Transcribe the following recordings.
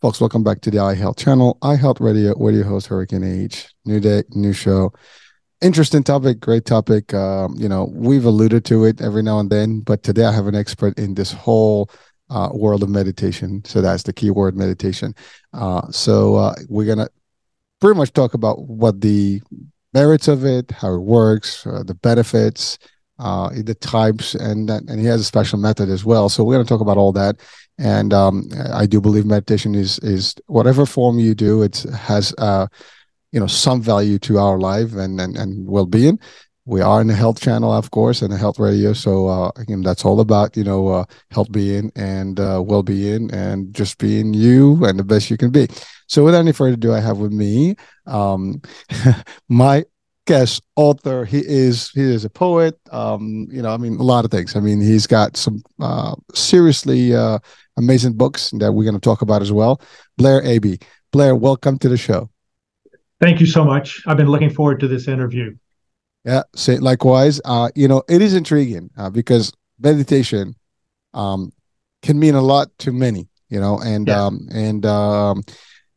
Folks, welcome back to the iHealth channel, iHealth Radio, your host, Hurricane H. New day, new show. Interesting topic, great topic. Um, you know, we've alluded to it every now and then, but today I have an expert in this whole uh, world of meditation. So that's the key word meditation. Uh, so uh, we're to pretty much talk about what the merits of it, how it works, uh, the benefits, uh, the types, and and he has a special method as well. So we're going to talk about all that. And um, I do believe meditation is is whatever form you do, it has uh, you know some value to our life and and, and well being. We are in the health channel, of course, and the health radio. So uh, again, that's all about you know uh, health being and uh, well being and just being you and the best you can be. So without any further ado, I have with me um, my guest author he is he is a poet um you know i mean a lot of things i mean he's got some uh seriously uh amazing books that we're going to talk about as well. Blair Abee. Blair, welcome to the show. Thank you so much. I've been looking forward to this interview. Yeah, say likewise. Uh, you know, it is intriguing uh, because meditation um, can mean a lot to many. You know, and yeah. um, and um,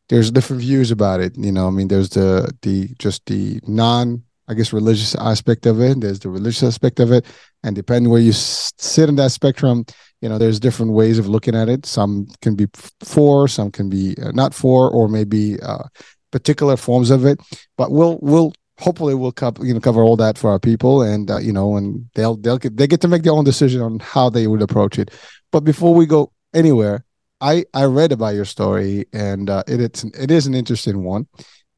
there's different views about it. You know, I mean, there's the the just the non I guess religious aspect of it. There's the religious aspect of it, and depending where you sit in that spectrum, you know there's different ways of looking at it. Some can be for some can be uh, not for or maybe uh, particular forms of it. But we'll we'll hopefully we'll cover you know cover all that for our people and uh, you know and they'll they'll get they get to make their own decision on how they would approach it. But before we go anywhere i i read about your story and uh, it, it's it is an interesting one.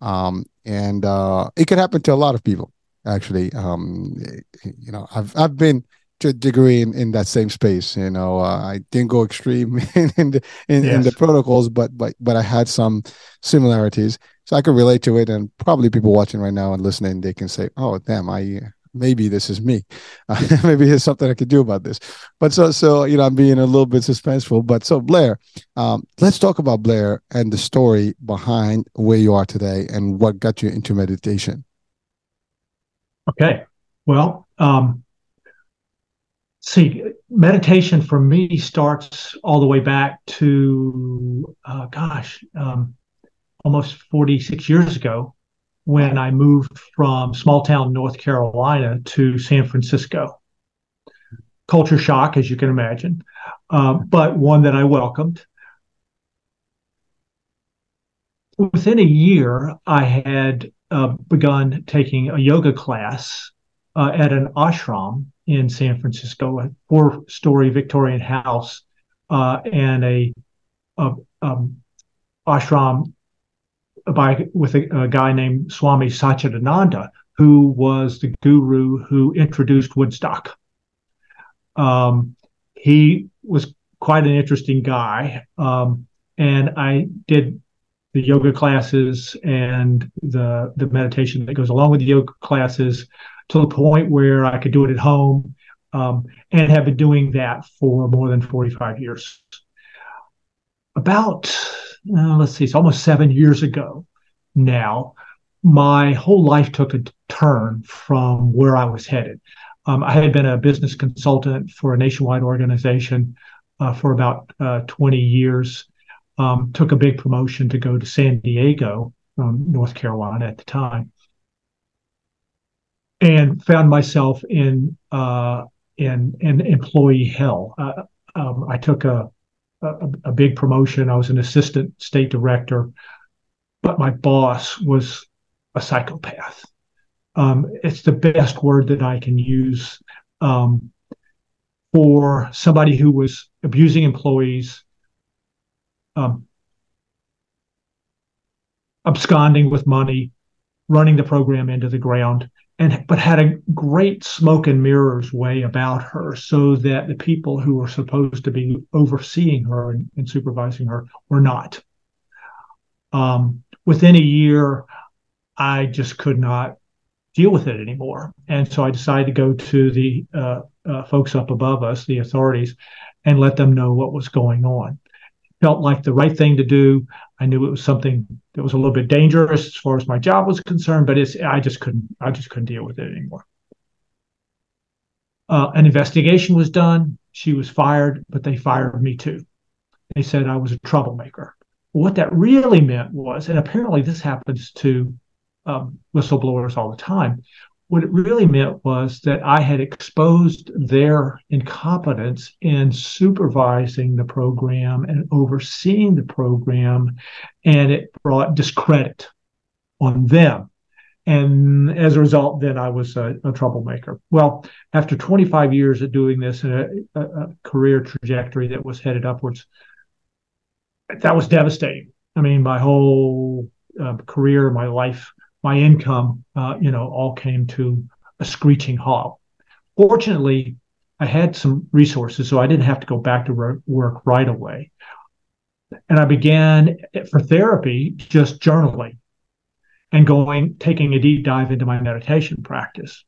Um and uh it could happen to a lot of people actually. Um you know i've i've been to a degree in, in that same space. You know, uh, I didn't go extreme in in the, in, yes. in, the protocols, but but but I had some similarities, so I could relate to it. And probably people watching right now and listening, they can say, "Oh, damn, I maybe this is me. Uh, maybe there's something I could do about this." But so so you know, I'm being a little bit suspenseful. But so Blair, um, let's talk about Blair and the story behind where you are today and what got you into meditation. Okay. Well, um, see meditation for me starts all the way back to uh, gosh um, almost 46 years ago when i moved from small town north carolina to san francisco. Culture shock as you can imagine uh, but one that i welcomed. Within a year i had uh, begun taking a yoga class uh, at an ashram in San Francisco, a four-story Victorian house, uh, and a, a um, ashram by with a, a, guy named Swami Satchidananda, who was the guru who introduced Woodstock. Um, he was quite an interesting guy, um, and I did the yoga classes and the the meditation that goes along with the yoga classes to the point where I could do it at home um, and have been doing that for more than 45 years. About, uh, let's see, it's almost seven years ago now, my whole life took a turn from where I was headed. Um, I had been a business consultant for a nationwide organization uh, for about uh, 20 years. Um, took a big promotion to go to San Diego, um, North Carolina at the time and found myself in uh, in in employee hell. Uh, um, I took a, a, a big promotion. I was an assistant state director, but my boss was a psychopath. Um, it's the best word that I can use um, for somebody who was abusing employees, um, absconding with money, running the program into the ground, and but had a great smoke and mirrors way about her so that the people who were supposed to be overseeing her and, and supervising her were not. Um, within a year, I just could not deal with it anymore. And so I decided to go to the uh, uh, folks up above us, the authorities, and let them know what was going on. Felt like the right thing to do. I knew it was something that was a little bit dangerous as far as my job was concerned, but it's I just couldn't I just couldn't deal with it anymore. Uh, an investigation was done. She was fired, but they fired me too. They said I was a troublemaker. What that really meant was, and apparently this happens to um, whistleblowers all the time. What it really meant was that I had exposed their incompetence in supervising the program and overseeing the program, and it brought discredit on them. And as a result, then I was a, a troublemaker. Well, after 25 years of doing this and a, a, career trajectory that was headed upwards, that was devastating. I mean, my whole uh, career, my life my income, uh, you know, all came to a screeching halt. Fortunately, I had some resources, so I didn't have to go back to work right away. And I began for therapy just journaling and going, taking a deep dive into my meditation practice.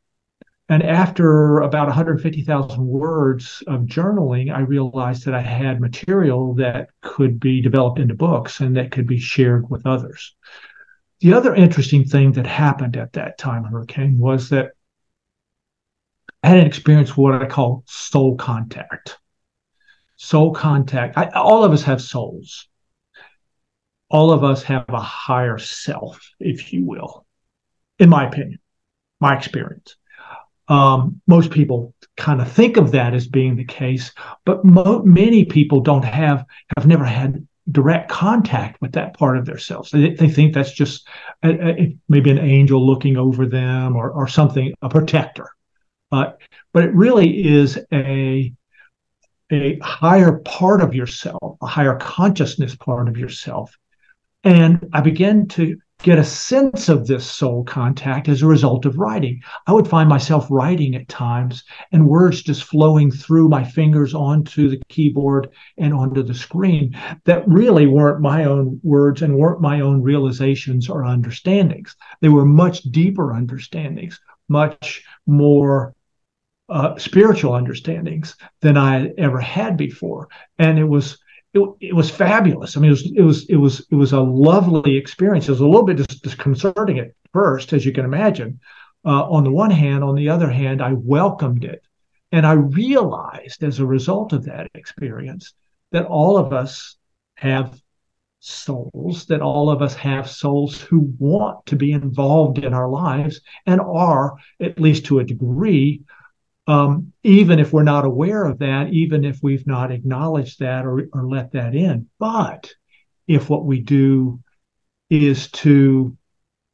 And after about 150,000 words of journaling, I realized that I had material that could be developed into books and that could be shared with others. The other interesting thing that happened at that time, Hurricane, was that I had an experience what I call soul contact. Soul contact. I, all of us have souls. All of us have a higher self, if you will, in my opinion, my experience. Um, most people kind of think of that as being the case, but mo- many people don't have have never had direct contact with that part of themselves. They, they think that's just a, a, maybe an angel looking over them or, or something, a protector. Uh, but it really is a, a higher part of yourself, a higher consciousness part of yourself. And I began to get a sense of this soul contact as a result of writing. I would find myself writing at times and words just flowing through my fingers onto the keyboard and onto the screen that really weren't my own words and weren't my own realizations or understandings. They were much deeper understandings, much more uh, spiritual understandings than I ever had before. And it was it, it was fabulous. I mean, it was it was it was it was a lovely experience. It was a little bit disconcerting at first, as you can imagine. Uh, on the one hand, on the other hand, I welcomed it, and I realized as a result of that experience that all of us have souls, that all of us have souls who want to be involved in our lives and are, at least to a degree, um, even if we're not aware of that, even if we've not acknowledged that or, or let that in. But if what we do is to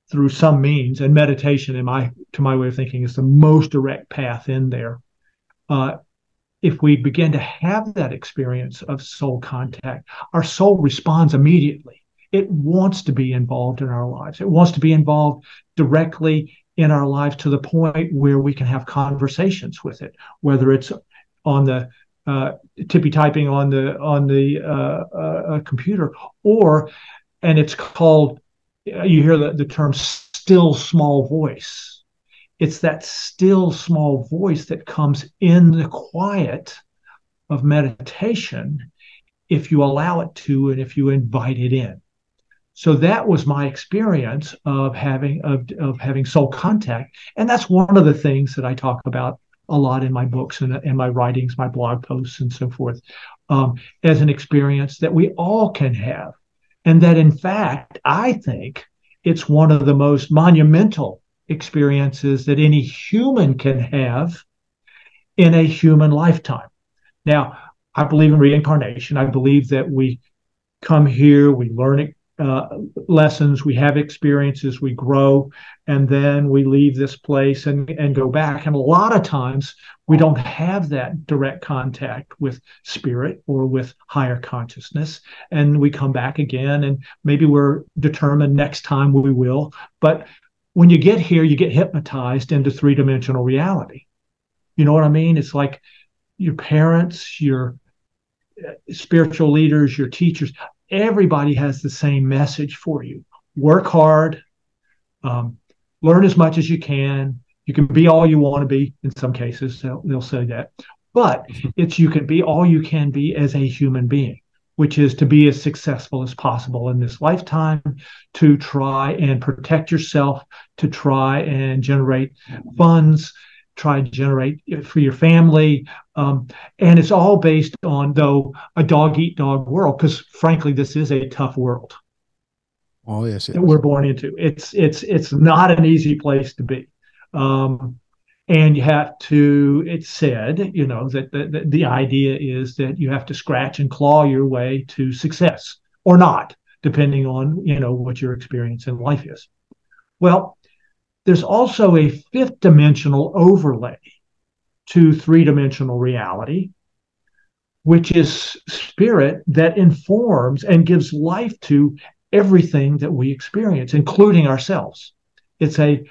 through some means and meditation in my to my way of thinking is the most direct path in there uh, if we begin to have that experience of soul contact our soul responds immediately it wants to be involved in our lives it wants to be involved directly in our lives to the point where we can have conversations with it, whether it's on the uh, tippy typing on the on the uh, uh, computer, or and it's called you hear the, the term still small voice. It's that still small voice that comes in the quiet of meditation if you allow it to and if you invite it in. So that was my experience of having of, of having soul contact, and that's one of the things that I talk about a lot in my books and, in my writings, my blog posts, and so forth, um, as an experience that we all can have, and that in fact I think it's one of the most monumental experiences that any human can have in a human lifetime. Now, I believe in reincarnation. I believe that we come here, we learn uh, lessons, we have experiences, we grow, and then we leave this place and, and go back. And a lot of times we don't have that direct contact with spirit or with higher consciousness. And we come back again, and maybe we're determined next time we will. But when you get here, you get hypnotized into three dimensional reality. You know what I mean? It's like your parents, your uh, spiritual leaders, your teachers, everybody has the same message for you work hard, um, learn as much as you can. You can be all you want to be in some cases, they'll, they'll say that. But it's you can be all you can be as a human being, which is to be as successful as possible in this lifetime, to try and protect yourself, to try and generate funds, try to generate for your family. Um, and it's all based on, though, a dog eat dog world, because frankly, this is a tough world. Oh yes, yes, that we're born into. It's it's it's not an easy place to be, um, and you have to. It's said, you know, that the, the idea is that you have to scratch and claw your way to success, or not, depending on you know what your experience in life is. Well, there's also a fifth dimensional overlay to three dimensional reality, which is spirit that informs and gives life to everything that we experience, including ourselves. It's a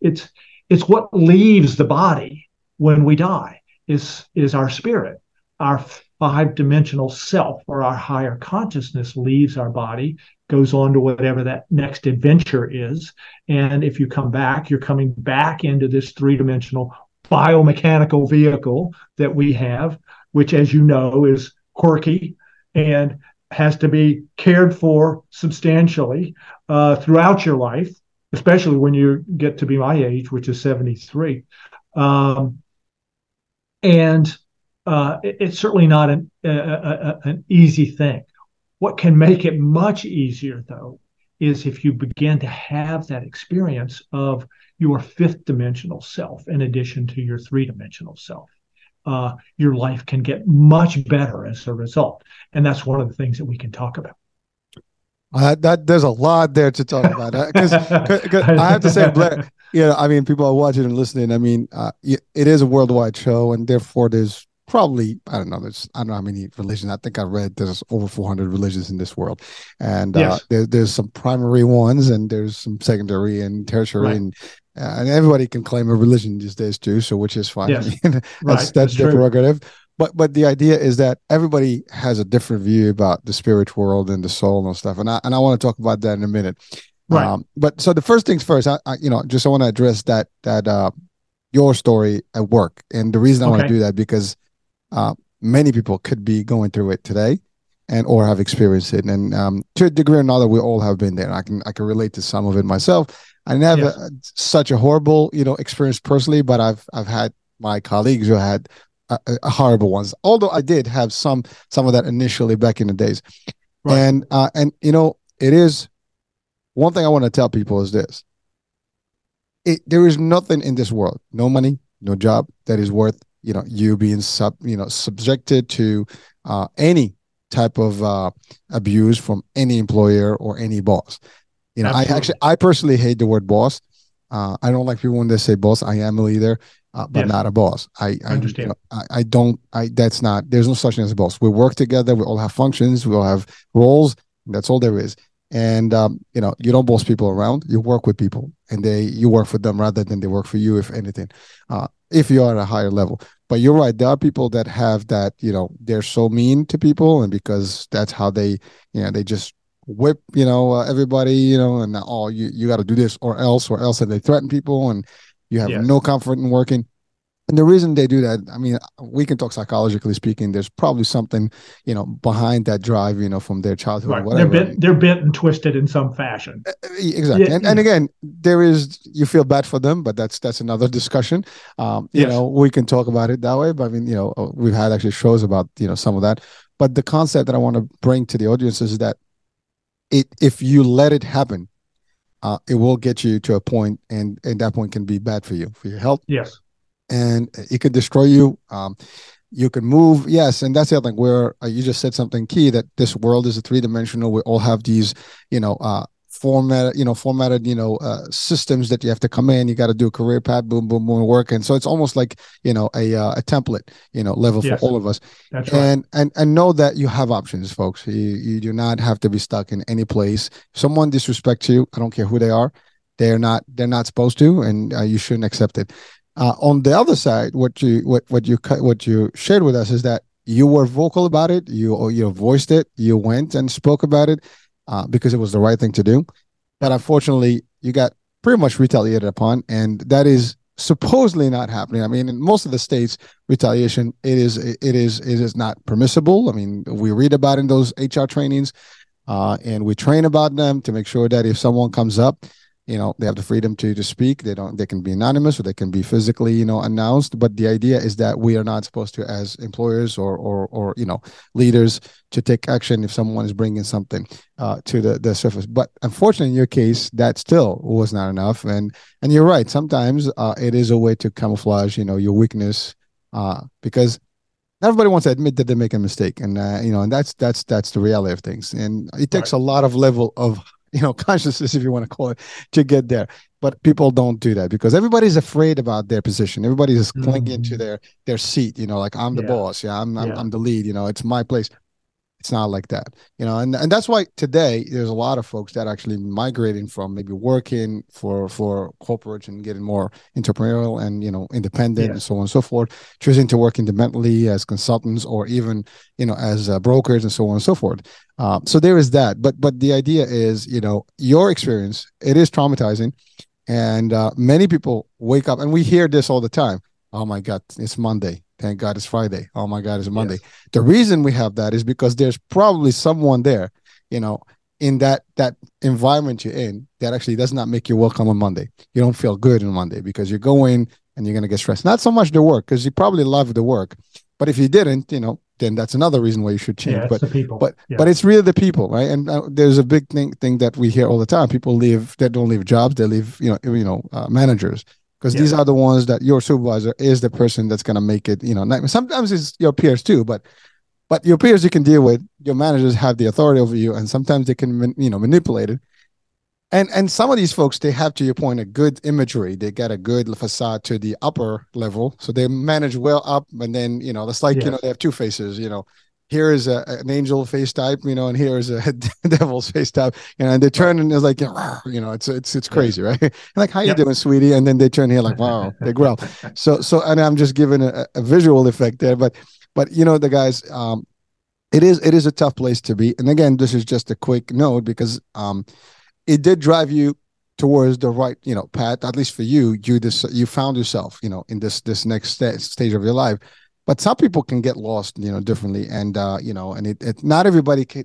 it's it's what leaves the body when we die is is our spirit. Our five dimensional self or our higher consciousness leaves our body, goes on to whatever that next adventure is. And if you come back, you're coming back into this three dimensional biomechanical vehicle that we have, which, as you know, is quirky and has to be cared for substantially uh, throughout your life, especially when you get to be my age, which is 73. Um, and uh, it, it's certainly not an, a, a, an easy thing. What can make it much easier, though, is if you begin to have that experience of your fifth dimensional self in addition to your three dimensional self. Uh, your life can get much better as a result. And that's one of the things that we can talk about. Uh, that there's a lot there to talk about because I have to say, Blair, you know, I mean, people are watching and listening. I mean, uh, it is a worldwide show, and therefore there's probably I don't know. There's I don't know how many religions. I think I read there's over 400 religions in this world, and uh, yes. uh, there, there's some primary ones, and there's some secondary and tertiary, right. and uh, and everybody can claim a religion these days too. So which is fine. Yes. that's right. that's, that's their prerogative. But but the idea is that everybody has a different view about the spirit world and the soul and stuff, and I and I want to talk about that in a minute. Right. Um, but so the first things first, I, I you know just I want to address that that uh your story at work, and the reason I okay. want to do that because uh, many people could be going through it today and or have experienced it. And um, to a degree or another we all have been there. I can i can relate to some of it myself. I never yes. such a horrible you know experience personally but i've i've had my colleagues who had uh, uh, horrible ones. Although i did have some some of that initially back in the days. Right. and uh, and you know it is one thing i want to tell people is this. It, there is nothing in this world no money no job that is worth you know you being sub you know subjected to uh, any type of uh, abuse from any employer or any boss. You know Absolutely. i actually i personally hate the word boss. Uh, i don't like people when they say boss. I am a leader uh, but not a boss. I i, understand. You know, I, I don't i that's not there's no such thing as a boss. We work together. We all have functions. We all have roles. That's all there is. And um, you know you don't boss people around. You work with people and they you work for them rather than they work for you if anything. Uh, if you are at a higher level but you're right there are people that have that you know they're so mean to people and because that's how they you know they just whip you know uh, everybody you know and oh you, you got to do this or else or else and they threaten people and you have yes. no comfort in working and the reason they do that, I mean, we can talk psychologically speaking. There's probably something, you know, behind that drive, you know, from their childhood. Right. Whatever. They're bent, they're bent and twisted in some fashion. Uh, uh, exactly. Yeah, and, and again, there is you feel bad for them, but that's that's another discussion. Um, you yes. know, we can talk about it that way. But I mean, you know, uh, we've had actually shows about you know some of that. But the concept that I want to bring to the audience is that it if you let it happen, uh, it will get you to a point, and and that point can be bad for you for your health. Yes and it could destroy you. Um, you can move. Yes and that's the other thing where uh, you just said something key that this world is a three-dimensional. We all have these you know uh format you know formatted you know uh, systems that you have to come in. You got to do a career path boom boom boom work. And so it's almost like you know a uh, a template you know level yes, for all of us. That's right. and and and know that you have options folks. You you do not have to be stuck in any place. If someone disrespects you i don't care who they are they're not they're not supposed to and uh, you shouldn't accept it uh, on the other side, what you what what you what you shared with us is that you were vocal about it. You you voiced it. You went and spoke about it uh, because it was the right thing to do. But unfortunately, you got pretty much retaliated upon, and that is supposedly not happening. I mean, in most of the states, retaliation it is it is it is not permissible. I mean, we read about in those HR trainings, uh, and we train about them to make sure that if someone comes up you know they have the freedom to to speak. They don't they can be anonymous or they can be physically you know announced. But the idea is that we are not supposed to as employers or or or you know leaders to take action if someone is bringing something uh, to the the surface. But unfortunately in your case that still was not enough. And and you're right. Sometimes uh, it is a way to camouflage you know your weakness uh, because everybody wants to admit that they make a mistake. And uh, you know and that's that's that's the reality of things. And it takes right. a lot of level of you know consciousness if you want to call it to get there but people don't do that because everybody's afraid about their position everybody's clinging mm-hmm. to their their seat you know like i'm the yeah. boss yeah I'm, I'm yeah. i'm the lead you know it's my place it's not like that you know and, and that's why today there's a lot of folks that actually migrating from maybe working for for corporates and getting more entrepreneurial and you know independent yeah. and so on and so forth choosing to work independently as consultants or even you know as uh, brokers and so on and so forth. Uh, so there is that but but the idea is you know your experience it is traumatizing and uh, many people wake up and we hear this all the time. Oh my god it's monday Thank God it's Friday. Oh my God, it's Monday. Yes. The reason we have that is because there's probably someone there, you know, in that that environment you're in that actually does not make you welcome on Monday. You don't feel good on Monday because you're going and you're gonna get stressed. Not so much the work because you probably love the work, but if you didn't, you know, then that's another reason why you should change. Yeah, but but yeah. but it's really the people, right? And uh, there's a big thing thing that we hear all the time. People leave. They don't leave jobs. They leave. You know. You know. Uh, managers because yeah. these are the ones that your supervisor is the person that's going to make it you know sometimes it's your peers too but but your peers you can deal with your managers have the authority over you and sometimes they can you know manipulate it and and some of these folks they have to your point a good imagery they get a good facade to the upper level so they manage well up and then you know it's like yes. you know they have two faces you know here is a, an angel face type, you know, and here is a devil's face type, you know, and they turn and it's like, you know, it's it's it's crazy, right? And like, how you doing, sweetie? And then they turn here like, wow, they growl. So so, and I'm just giving a, a visual effect there, but but you know, the guys, um, it is it is a tough place to be. And again, this is just a quick note because um, it did drive you towards the right you know path at least for you you this you found yourself you know in this this next st- stage of your life but some people can get lost you know differently and uh you know and it, it not everybody can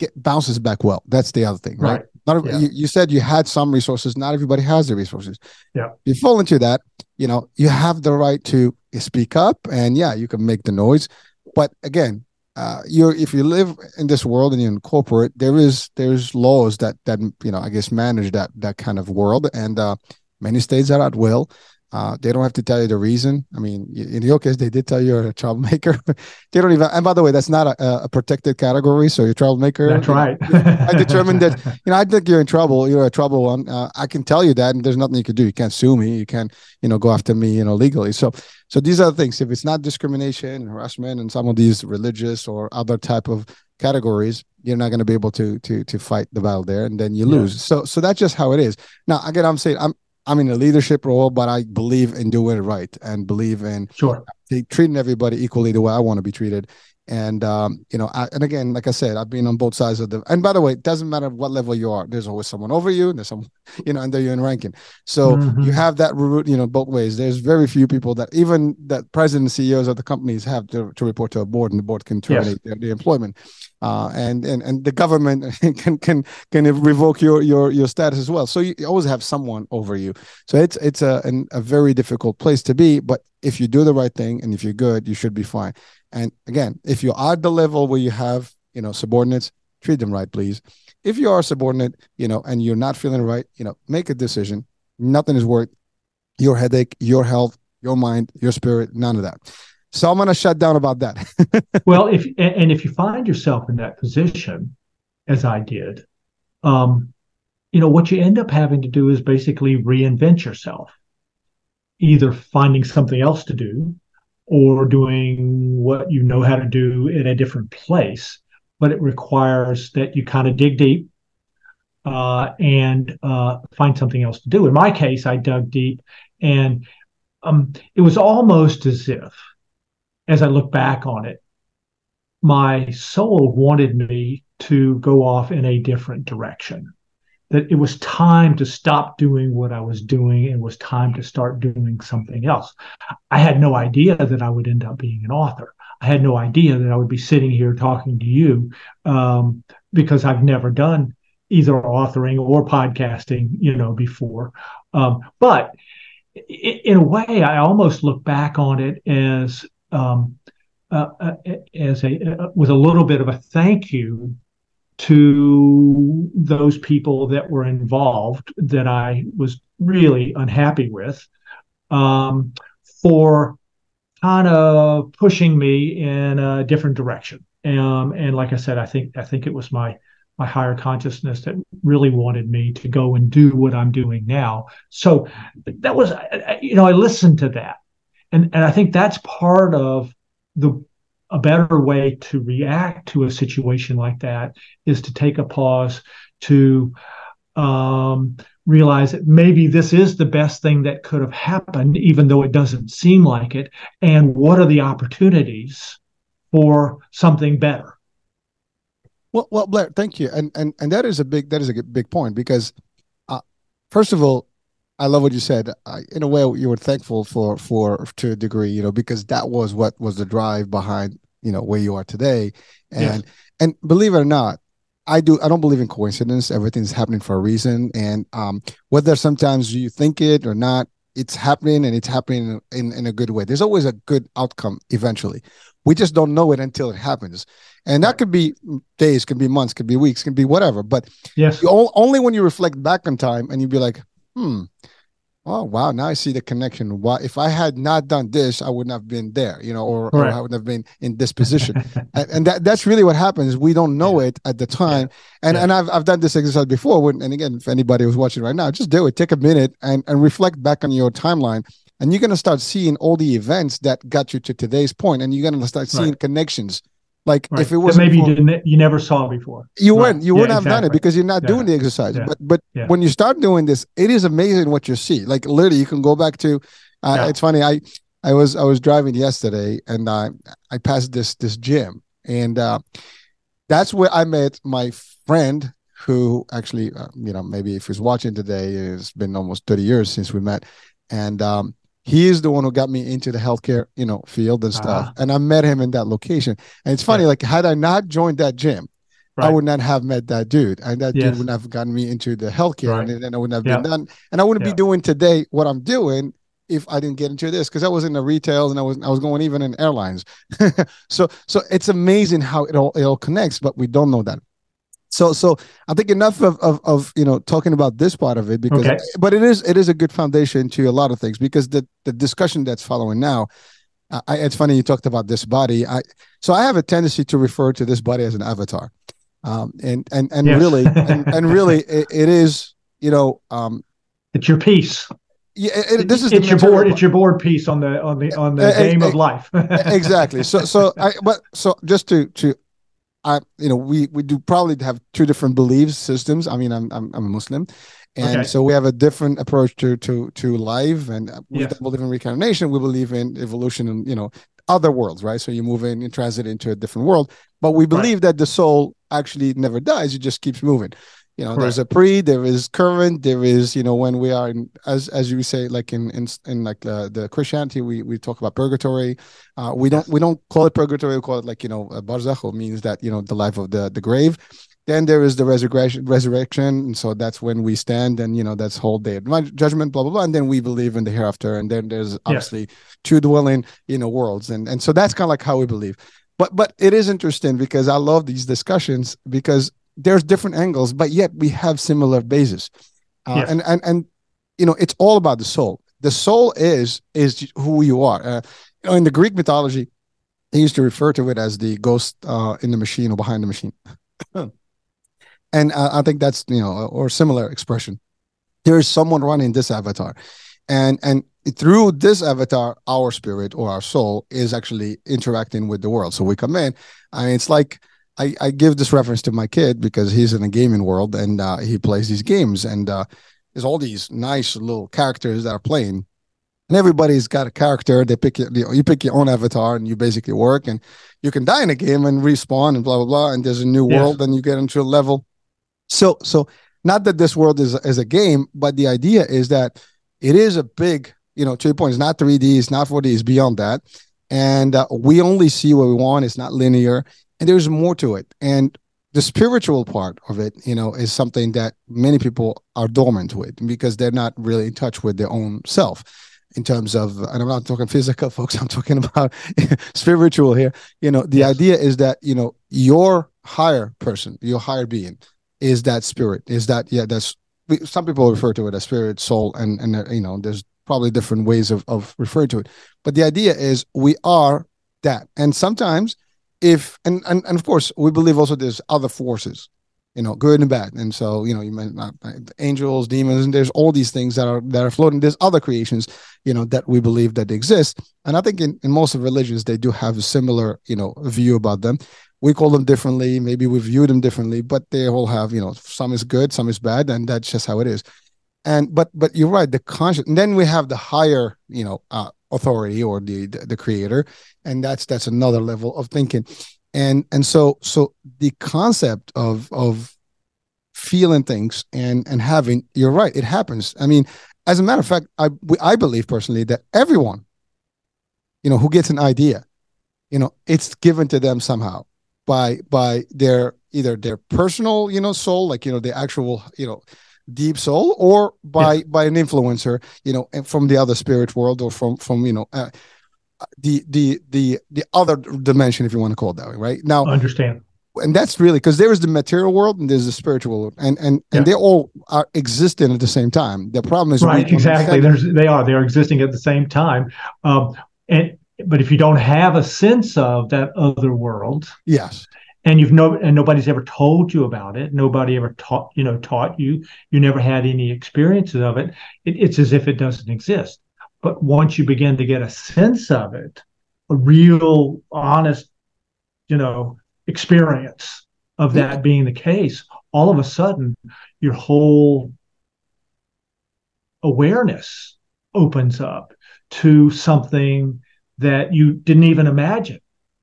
get bounces back well. That's the other thing right, right. not yeah. you, you, said you had some resources. Not everybody has the resources. Yeah. You fall into that you know you have the right to speak up and yeah you can make the noise. But again uh, you're if you live in this world and you're in corporate, there is there's laws that that you know I guess manage that that kind of world, and uh, many states are at will. Uh, they don't have to tell you the reason. I mean, in your case, they did tell you you're a troublemaker. they don't even. And by the way, that's not a, a protected category. So you're a troublemaker. That's right. I determined that. You know, I think you're in trouble. You're a trouble one. Uh, I can tell you that, and there's nothing you can do. You can't sue me. You can't, you know, go after me, you know, legally. So, so these are the things. If it's not discrimination, harassment, and some of these religious or other type of categories, you're not going to be able to to to fight the battle there, and then you lose. Yeah. So, so that's just how it is. Now, again, I'm saying I'm I'm in a leadership role, but I believe in doing it right and believe in sure treating everybody equally the way I want to be treated. And um, you know, I, and again, like I said, I've been on both sides of the. And by the way, it doesn't matter what level you are. There's always someone over you. There's some, you know, under you in ranking. So mm-hmm. you have that route, you know, both ways. There's very few people that even that president CEOs of the companies have to, to report to a board, and the board can terminate yes. their, their employment. Uh, and and and the government can can can revoke your your your status as well. So you always have someone over you. So it's it's a an, a very difficult place to be. But if you do the right thing and if you're good, you should be fine. And again, if you're at the level where you have, you know, subordinates, treat them right, please. If you are a subordinate, you know, and you're not feeling right, you know, make a decision. Nothing is worth your headache, your health, your mind, your spirit, none of that. So I'm going to shut down about that. well, if and if you find yourself in that position, as I did, um, you know what you end up having to do is basically reinvent yourself, either finding something else to do, or doing what you know how to do in a different place. But it requires that you kind of dig deep uh, and uh, find something else to do. In my case, I dug deep, and um, it was almost as if as I look back on it, my soul wanted me to go off in a different direction. That it was time to stop doing what I was doing and was time to start doing something else. I had no idea that I would end up being an author. I had no idea that I would be sitting here talking to you um, because I've never done either authoring or podcasting, you know, before. Um, but in a way, I almost look back on it as um, uh, uh, as a uh, with a little bit of a thank you to those people that were involved that I was really unhappy with um, for kind of pushing me in a different direction. Um, and like I said, I think I think it was my my higher consciousness that really wanted me to go and do what I'm doing now. So that was, you know, I listened to that and and I think that's part of the a better way to react to a situation like that is to take a pause to um, realize that maybe this is the best thing that could have happened, even though it doesn't seem like it. And what are the opportunities for something better? Well, well, Blair, thank you, and and and that is a big that is a big point because, uh, first of all, I love what you said. I, in a way, you were thankful for for to a degree, you know, because that was what was the drive behind you know where you are today. And and believe it or not, I do. I don't believe in coincidence. Everything's happening for a reason, and um, whether sometimes you think it or not, it's happening, and it's happening in in a good way. There's always a good outcome eventually. We just don't know it until it happens, and that could be days, could be months, could be weeks, could be whatever. But yes, only when you reflect back on time and you'd be like, hmm, oh wow, now I see the connection. Why if I had not done this, I wouldn't have been there, you know, or, right. or I wouldn't have been in this position. and, and, that that's really what happens. We don't know yeah. it at the time. Yeah. And yeah. and I've I've done this exercise before. When, and again, if anybody was watching right now, just do it. Take a minute and, and reflect back on your timeline. And you're gonna start seeing all the events that got you to today's point, and you're gonna start seeing right. connections like right. if it was maybe you didn't you never saw before. You right. wouldn't you yeah, wouldn't exactly. have done it because you're not yeah. doing the exercise. Yeah. But but when you start doing this, it is amazing what you see. Like literally, you can go back to. Uh, it's funny. I I was I was driving yesterday and I I passed this this gym and uh, that's where I met my friend who actually uh, you know maybe if he's watching today it's been almost 30 years since we met and um, he is the one who got me into the healthcare you know field and stuff uh-huh. and i met him in that location and it's funny yeah. like had i not joined that gym right. i would not have met that dude and that yes. dude would not have gotten me into the healthcare right. and then i wouldn't have yeah. been done and i wouldn't yeah. be doing today what i'm doing if I didn't get into this because I was in the retail and I was I was going even in airlines. so so it's amazing how it all it all connects, but we don't know that so so i think enough of, of, of you know talking about this part of it because okay. but it is it is a good foundation to a lot of things because the the discussion that's following now I, it's funny you talked about this body i so i have a tendency to refer to this body as an avatar um and and and yes. really and, and, really it, it is you know um it's your piece yeah, it, this is it's your board. It's your board piece on the on the on the game of life. exactly. So so I but so just to to I, you know, we we do probably have two different beliefs systems. I mean, I'm I'm, I'm a Muslim, and okay. so we have a different approach to to to life, and we yeah. believe in reincarnation. We believe in evolution, and you know, other worlds, right? So you move in, you transit into a different world, but we believe right. that the soul actually never dies; it just keeps moving you know right. there's a pre there is current there is you know when we are in as as you say like in in, in like uh, the christianity we we talk about purgatory uh, we don't we don't call it purgatory we call it like you know barzakh means that you know the life of the the grave then there is the resurrection resurrection and so that's when we stand and you know that's whole day of judgment blah blah blah and then we believe in the hereafter and then there's obviously yeah. two dwelling you know worlds and and so that's kind of like how we believe but but it is interesting because i love these discussions because there's different angles, but yet we have similar bases. Uh. And and and you know, it's all about the soul. the soul is is who you are. Uh, you know, in the Greek mythology, they used to refer to it as the ghost uh, in the machine or behind the machine. and uh, I think that's you know or similar expression. There is someone running this avatar, and and through this avatar, our spirit or our soul is actually interacting with the world. So we come in, I mean, it's like I, I give this reference to my kid because he's in the gaming world and uh, he plays these games and uh, there's all these nice little characters that are playing and everybody's got a character. They pick you, you pick your own avatar and you basically work and you can die in a game and respawn and blah blah blah and there's a new yes. world and you get into a level. So so not that this world is, is a game but the idea is that it is a big you know to your point it's not 3d it's not 4d it's beyond that. And uh, we only see what we want. It's not linear and there's more to it. And the spiritual part of it you know is something that many people are dormant with because they're not really in touch with their own self in terms of and i'm not talking physical folks i'm talking about spiritual here. You know the yes. idea is that you know your higher person your higher being is that spirit is that yeah that's some people refer to it as spirit soul and and uh, you know there's probably different ways of, of referring to it. But the idea is we are that. And sometimes if and, and and of course we believe also there's other forces you know good and bad. And so you know you meant uh, angels demons and there's all these things that are that are floating. There's other creations you know that we believe that exist. And i think in, in most of religions they do have a similar you know view about them. We call them differently. Maybe we view them differently but they all have you know some is good some is bad and that's just how it is. And but but you're right the conscious and then we have the higher you know uh, authority or the, the, creator. And that's that's another level of thinking. And and so so the concept of of feeling things and and having you're right it happens. I mean as a matter of fact i i believe personally that everyone you know who gets an idea you know it's given to them somehow by by their either their personal you know soul like you know the actual you know deep soul or by yeah. by an influencer you know from the other spirit world or from from you know uh, the the the the other dimension if you want to call it that way right? Now I understand. and that's really because there is the material world and there's the spiritual world and and yeah. and they all are existing at the same time. The problem is right exactly. There's they are they're existing at the same time. Um and but if you don't have a sense of that other world yes and you've no and nobody's ever told you about it. Nobody ever taught you know taught you. You never had any experiences of it, it it's as if it doesn't exist. But once you begin to get a sense of it a real honest you know experience of that being the case all of a sudden your whole awareness opens up to something that you didn't even imagine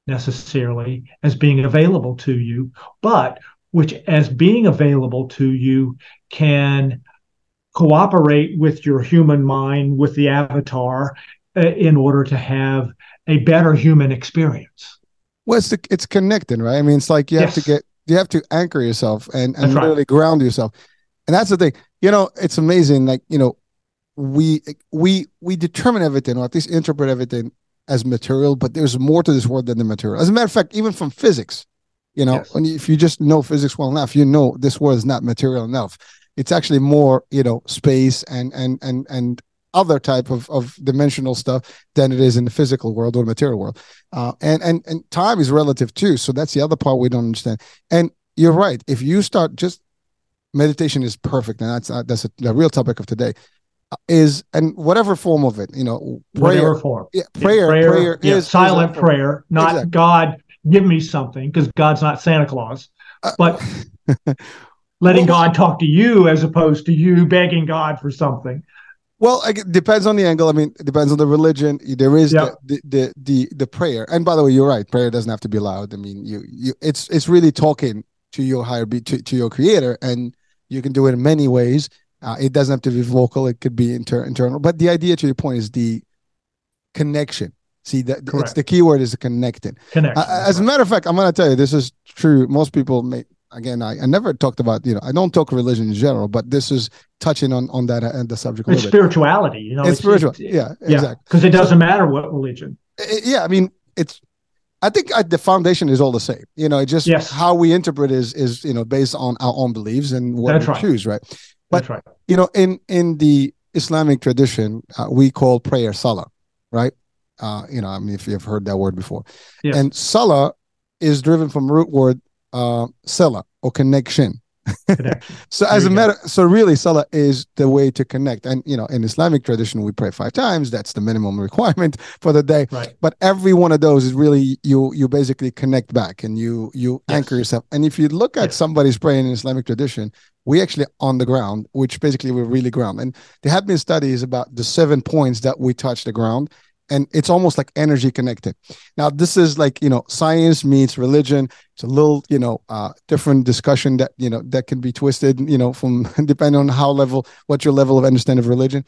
necessarily as being available to you, but which, as being available to you, can cooperate with your human mind, with the avatar, uh, in order to have a better human experience. Well, it's the, it's connecting, right? I mean, it's like you have yes. to get you have to anchor yourself and and right. really ground yourself, and that's the thing. You know, it's amazing. Like you know, we we we determine everything, or at least interpret everything as material, but there's more to this world than the material. As a matter of fact, even from physics, you know, yes. if you just know physics well enough, you know this world is not material enough. It's actually more, you know, space and and and and other type of, of dimensional stuff than it is in the physical world or material world. Uh, and and and time is relative too. So that's the other part we don't understand. And you're right. If you start just meditation is perfect, and that's uh, that's a, the real topic of today is and whatever form of it, you know, prayer, whatever form. Yeah, prayer, yeah, prayer, prayer yeah, is silent is prayer, not exactly. God give me something because God's not Santa Claus, uh, but letting well, God talk to you as opposed to you begging God for something. Well, it depends on the angle. I mean, it depends on the religion. There is the, the, the the the prayer, and by the way, you're right. Prayer doesn't have to be loud. I mean, you you it's it's really talking to your higher be to, to your creator, and you can do it in many ways. Uh, it doesn't have to be vocal; it could be inter- internal. But the idea, to your point, is the connection. See, that it's the key word is connecting. Connection. Uh, as a matter of fact, I'm going to tell you this is true. Most people may again. I, I never talked about you know I don't talk religion in general, but this is touching on on that and the subject. It's spirituality, you know. It's, it's spiritual. Yeah, yeah, exactly. Because it doesn't so, matter what religion. It, yeah, I mean, it's I think the foundation is all the same. You know, just yes. how we interpret is is you know based on our own beliefs and what That's we right. choose, right? But right. you know, in in the Islamic tradition, uh, we call prayer salah, right? Uh, you know, I mean, if you've heard that word before. And salah is driven from root word uh, sela or connection. so as a matter, so really, salah is the way to connect. And you know, in Islamic tradition, we pray five times. That's the minimum requirement for the day. Right. But every one of those is really you. You basically connect back and you you yes. anchor yourself. And if you look at yes. somebody's praying in Islamic tradition, we actually on the ground, which basically we're really ground. And there have been studies about the seven points that we touch the ground and it's almost like energy connected. Now this is like you know science meets religion. It's a little you know uh different discussion that you know that can be twisted you know from depending on how level what your level of understanding of religion.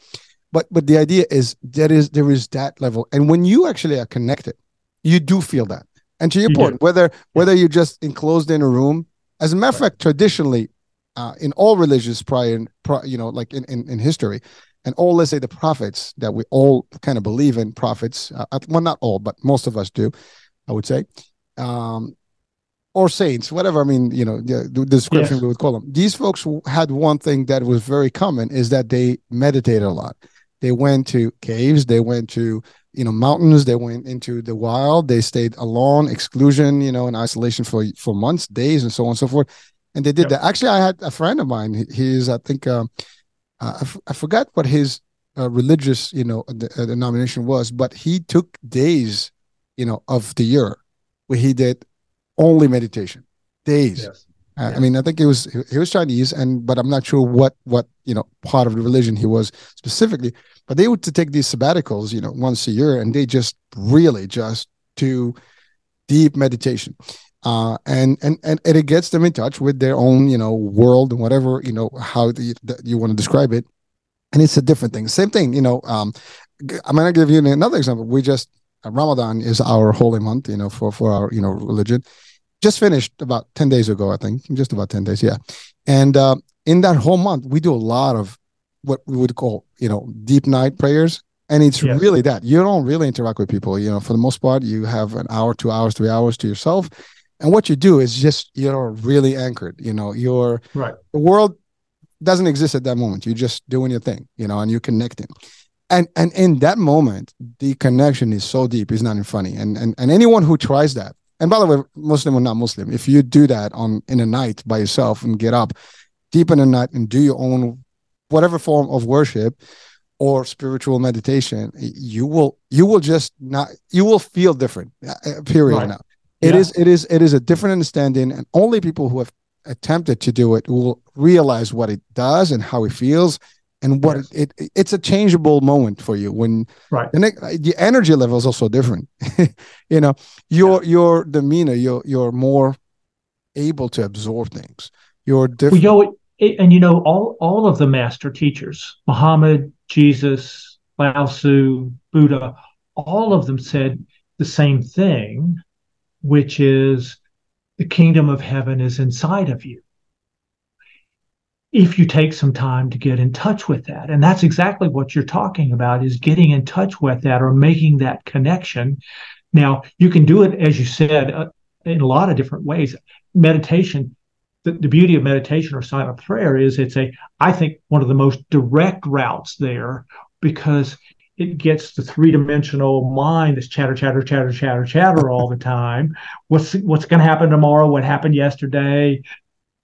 But but the idea is that is there is that level. And when you actually are connected you do feel that. And to your point do. whether whether you're just enclosed in a room as a matter of fact traditionally uh, in all religions prior, prior you know like in, in in history. And all let's say the prophets that we all kind of believe in prophets uh, well not all but most of us do i would say um, or saints whatever i mean you know the, the description yes. we would call them these folks had one thing that was very common is that they meditated a lot. They went to caves they went to you know mountains they went into the wild they stayed alone exclusion you know in isolation for for months days and so on and so forth and they did yep. that actually i had a friend of mine he, he's i think um, uh, I, f- I forgot what his uh, religious you know the, uh, denomination was but he took days you know of the year where he did only meditation days yes. Uh, I mean, I think it was he was Chinese, and but I'm not sure what what you know part of the religion he was specifically. But they would to take these sabbaticals, you know, once a year, and they just really just do deep meditation uh, and, and and it gets them in touch with their own you know world and whatever you know how the, the, you want to describe it. And it's a different thing. Same thing you know um, i'm gonna give you another example. We just uh, ramadan is our holy month you know for for our you know religion. Just finished about 10 days ago i think just about 10 days yeah. And uh, in that whole month we do a lot of what we would call you know deep night prayers. And it's yes. really that. You don't really interact with people you know for the most part. You have an hour two hours three hours to yourself and what you do is just you're really anchored you know you're right. the world doesn't exist at that moment. You're just doing your thing you know and you're connecting. And and in that moment the connection is so deep it's not even funny. And and, and anyone who tries that and by the way muslim or not muslim if you do that on in a night by yourself and get up deep in the night and do your own whatever form of worship or spiritual meditation you will you will just not you will feel different uh, uh, period right. now it yeah. is it is it is a different understanding, and only people who have attempted to do it will realize what it does and how it feels and what yes. it, it, it's a changeable moment for you when right the, the energy level is also different you know your yeah. your demeanor you're you're more able to absorb things you're different well, you know, and you know all all of the master teachers muhammad jesus lao tzu buddha all of them said the same thing which is the kingdom of heaven is inside of you. If you take some time to get in touch with that. And that's exactly what you're talking about is getting in touch with that or making that connection. Now, you can do it, as you said, uh, in a lot of different ways. Meditation, the, the beauty of meditation or silent prayer is it's a, I think, one of the most direct routes there because it gets the three-dimensional mind that's chatter, chatter, chatter, chatter, chatter all the time. What's what's going to happen tomorrow? What happened yesterday?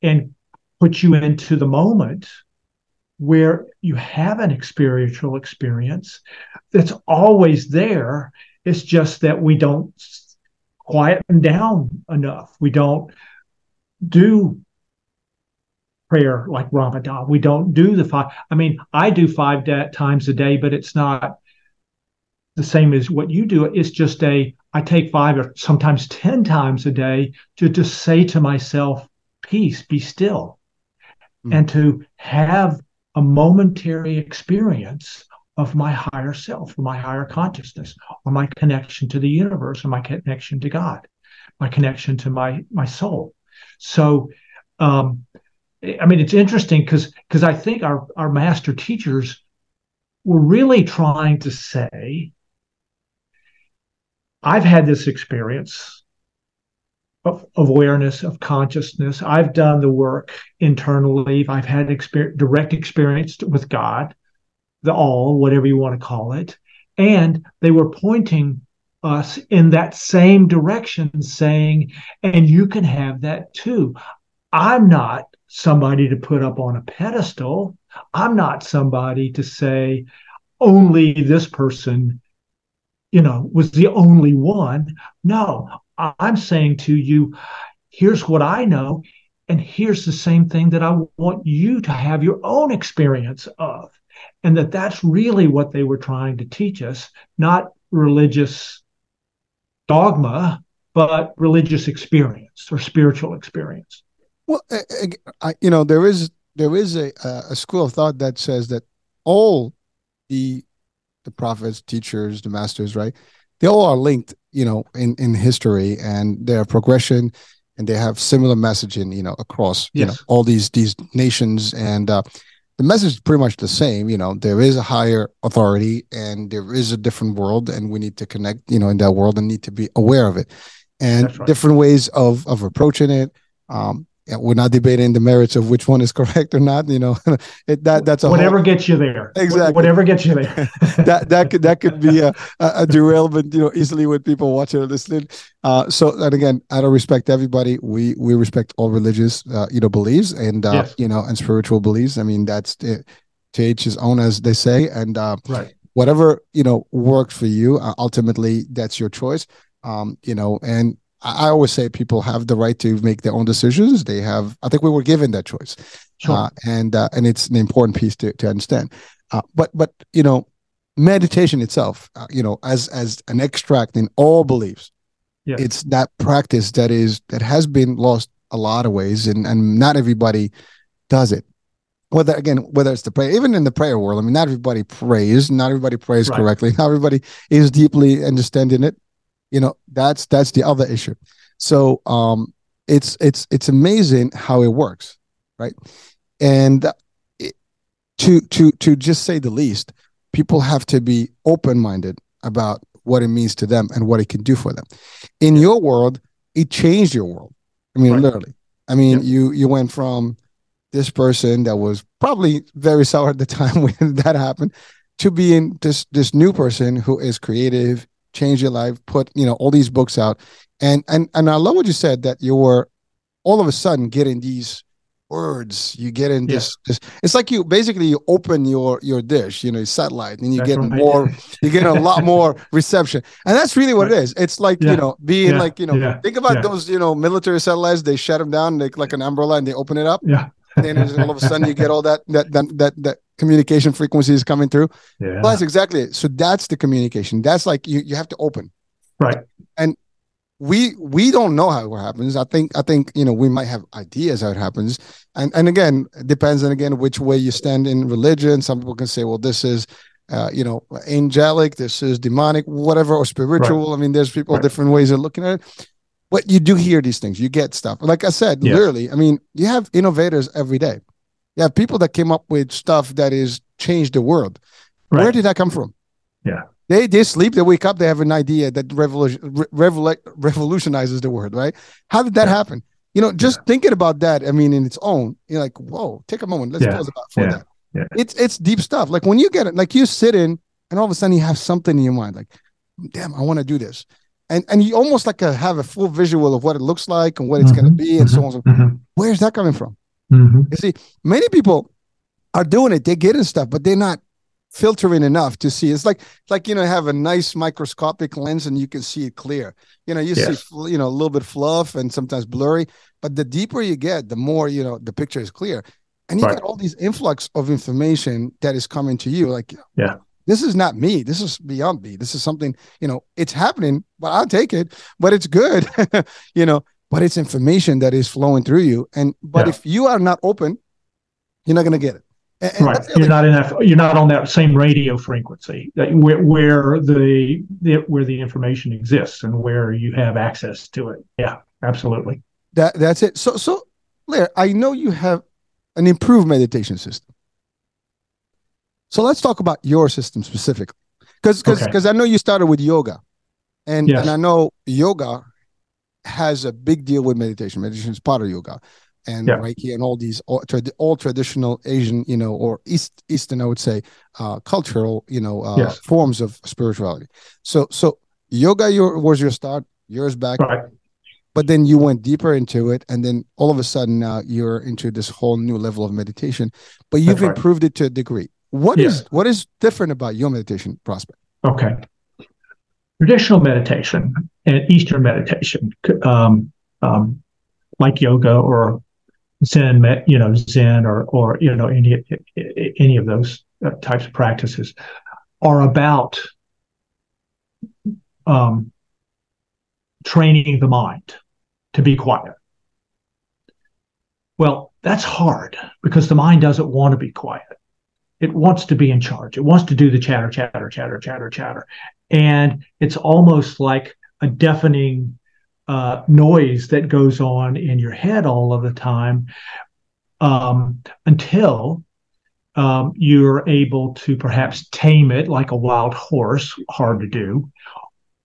And put you into the moment where you have an experiential experience that's always there. It's just that we don't quieten down enough. We don't do prayer like Ramadan. We don't do the five. I mean, I do five da- times a day, but it's not the same as what you do. It's just a, I take five or sometimes 10 times a day to just say to myself, peace, be still, mm. and to have a momentary experience of my higher self, or my higher consciousness, or my connection to the universe, or my connection to God, my connection to my my soul. So um, I mean, it's interesting because because I think our our master teachers were really trying to say, I've had this experience of, awareness of consciousness. I've done the work internally. I've had experience, direct experience with God. the all, whatever you want to call it. And they were pointing us in that same direction, saying, and you can have that too. I'm not somebody to put up on a pedestal. I'm not somebody to say only this person, you know, was the only one. No, I'm saying to you, here's what I know. And here's the same thing that I want you to have your own experience of. And that that's really what they were trying to teach us, not religious dogma, but religious experience or spiritual experience. Well, I, you know, there is there is a a school of thought that says that all the the prophets, teachers, the masters, right? They all are linked, you know, in in history and their progression, and they have similar messaging, you know, across yes. you know all these these nations, and uh, the message is pretty much the same. You know, there is a higher authority, and there is a different world, and we need to connect, you know, in that world, and need to be aware of it, and right. different ways of of approaching it. Um, we're not debating the merits of which one is correct or not. You know, it, that that's a whatever whole, gets you there. Exactly, whatever gets you there. that that could that could be a, a, derailment. You know, easily with people watching or listening. Uh, so, and again, I don't respect everybody. We we respect all religious, uh, you know, beliefs and uh, yes. you know, and spiritual beliefs. I mean, that's to, to each his own, as they say, and uh, right. Whatever you know works for you. Uh, ultimately, that's your choice. Um, you know, and I always say people have the right to make their own decisions. They have, I think we were given that choice, sure. uh, and uh, and it's an important piece to to understand. Uh, but but you know, meditation itself, uh, you know, as as an extract in all beliefs, yeah. it's that practice that is that has been lost a lot of ways, and and not everybody does it. Whether again, whether it's the prayer, even in the prayer world, I mean, not everybody prays, not everybody prays right. correctly, not everybody is deeply understanding it you know that's that's the other issue. So um it's it's it's amazing how it works right? And it, to to to just say the least people have to be open-minded about what it means to them and what it can do for them. In your world it changed your world. I mean right. literally. I mean yeah. you you went from this person that was probably very sour at the time when that happened to being this this new person who is creative change your life, put, you know, all these books out. And and and I love what you said that you were all of a sudden getting these words you get in this, yeah. this it's like you basically you open your your dish you know your satellite and you get right. more you get a lot more reception and that's really what right. it is it's like yeah. you know being yeah. like you know think about those you know military satellites they shut them down like like an umbrella and they open it up yeah then all of a sudden you get all that that that that, that communication frequencies coming through. Yeah. That's exactly. So that's the communication. That's like you you have to open. Right. And we we don't know how it happens. I think I think you know we might have ideas how it happens. And and again, it depends on again which way you stand in religion. Some people can say, well, this is uh, you know, angelic, this is demonic, whatever, or spiritual. Right. I mean, there's people right. different ways of looking at it. But you do hear these things, you get stuff. Like I said, yeah. literally, I mean, you have innovators every day. You have people that came up with stuff that is changed the world. Right. Where did that come from? Yeah. They they sleep, they wake up, they have an idea that revolution revol- revolutionizes the world, right? How did that yeah. happen? You know, just yeah. thinking about that, I mean, in its own, you're like, whoa, take a moment. Let's pause about for that. Yeah. It's it's deep stuff. Like when you get it, like you sit in and all of a sudden you have something in your mind, like, damn, I want to do this. And and you almost like a, have a full visual of what it looks like and what it's mm-hmm. gonna be and mm-hmm. so on. So mm-hmm. Where's that coming from? Mm-hmm. You see, many people are doing it. They're getting stuff, but they're not filtering enough to see. It's like like you know, have a nice microscopic lens and you can see it clear. You know, you see you know a little bit fluff and sometimes blurry, but the deeper you get, the more you know the picture is clear. And you right. get all these influx of information that is coming to you. Like, yeah, this is not me. This is beyond me. This is something, you know, it's happening, but I'll take it. But it's good, you know but it's information that is flowing through you. And but yeah. if you are not open, you're not going to get it. And, right, you're not in that. You're not on that same radio frequency that where, where the, the where the information exists and where you have access to it. Yeah, absolutely. That that's it. So so, Blair, I know you have an improved meditation system. So let's talk about your system specifically, because because because okay. I know you started with yoga, and yes. and I know yoga has a big deal with meditation. Meditation is part of yoga, and yeah. Reiki and all these all, all, traditional Asian, you know, or East Eastern, I would say, uh, cultural, you know, uh, yes. forms of spirituality. So, so yoga your, was your start years back, right. but then you went deeper into it, and then all of a sudden now you're into this whole new level of meditation. But you've That's improved it to a degree. What is what is different about your meditation prospect? Okay, traditional meditation and Eastern meditation, um, um, like yoga or Zen, you know, Zen or or you know any any of those types of practices are about um, training the mind to be quiet. Well, that's hard because the mind doesn't want to be quiet. It wants to be in charge. It wants to do the chatter, chatter, chatter, chatter, chatter. And it's almost like a deafening uh, noise that goes on in your head all of the time um, until um, you're able to perhaps tame it like a wild horse, hard to do.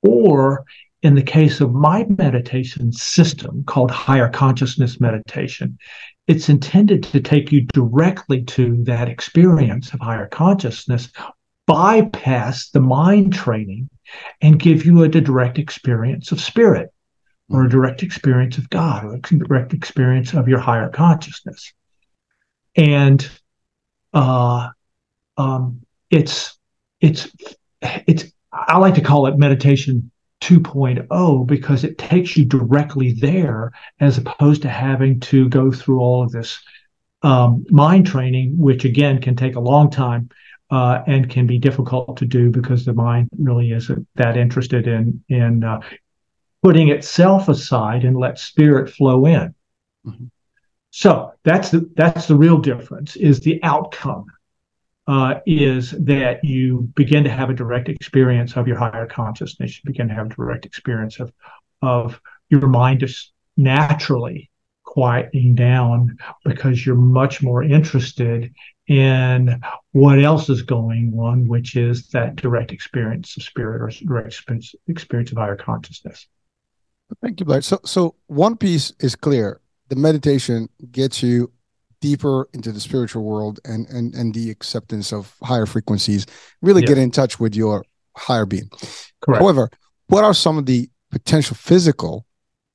Or in the case of my meditation system called higher consciousness meditation, it's intended to take you directly to that experience of higher consciousness, bypass the mind training, and give you a direct experience of spirit or a direct experience of God, or a direct experience of your higher consciousness. And uh, um, it's it's it's I like to call it meditation 2.0 because it takes you directly there as opposed to having to go through all of this um, mind training, which again can take a long time uh, and can be difficult to do because the mind really isn't that interested in in uh, putting itself aside and let spirit flow in. Mm-hmm. So that's the that's the real difference. Is the outcome uh, is that you begin to have a direct experience of your higher consciousness. You begin to have a direct experience of of your mind just naturally quieting down because you're much more interested in what else is going on, which is that direct experience of spirit or direct experience, experience of higher consciousness. Thank you, Blair. So, so one piece is clear: the meditation gets you deeper into the spiritual world and and and the acceptance of higher frequencies. Really yeah. get in touch with your higher being. Correct. However, what are some of the potential physical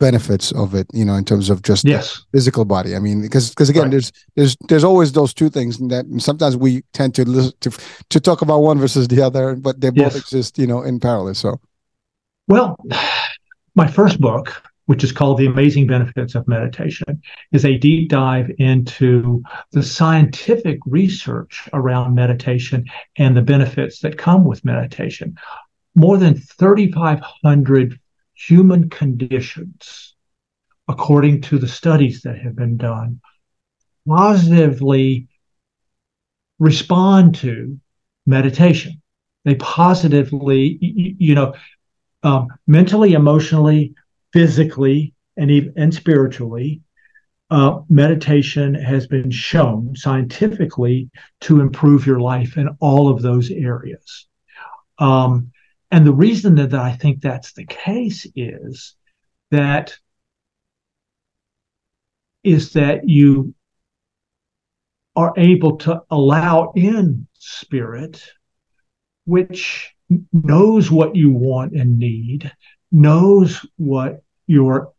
benefits of it? You know, in terms of just yes. physical body. I mean, because because again, right. there's there's there's always those two things that sometimes we tend to listen to to talk about one versus the other, but they both yes. exist, you know, in parallel. So, well my first book, which is called The Amazing Benefits of Meditation, is a deep dive into the scientific research around meditation and the benefits that come with meditation. More than 3,500 human conditions, according to the studies that have been done, positively respond to meditation. They positively, you know, um, mentally, emotionally, physically, and even and spiritually. Uh, meditation has been shown scientifically to improve your life in all of those areas. Um, and the reason that, that I think that's the case is that is that you are able to allow in spirit, which knows what you want and need, knows what your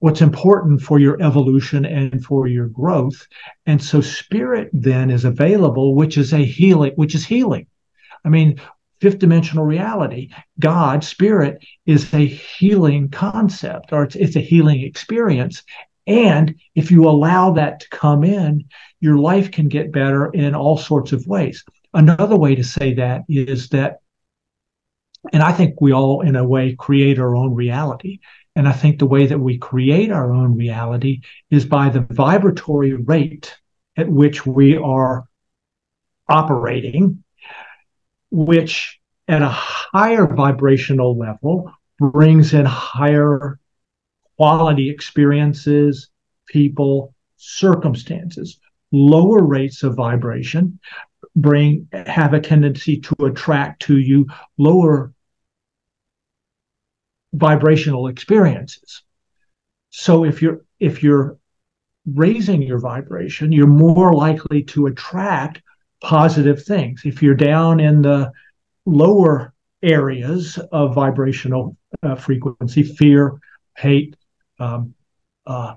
what's important for your evolution and for your growth. And so spirit then is available, which is a healing, which is healing. I mean, fifth dimensional reality, God, spirit is a healing concept or it's, it's a healing experience. And if you allow that to come in, your life can get better in all sorts of ways. Another way to say that is that, and I think we all, in a way, create our own reality. And I think the way that we create our own reality is by the vibratory rate at which we are operating, which at a higher vibrational level brings in higher quality experiences, people, circumstances, lower rates of vibration bring have a tendency to attract to you lower vibrational experiences. so if you're if you're raising your vibration, you're more likely to attract positive things. If you're down in the lower areas of vibrational uh, frequency, fear, hate, um, uh,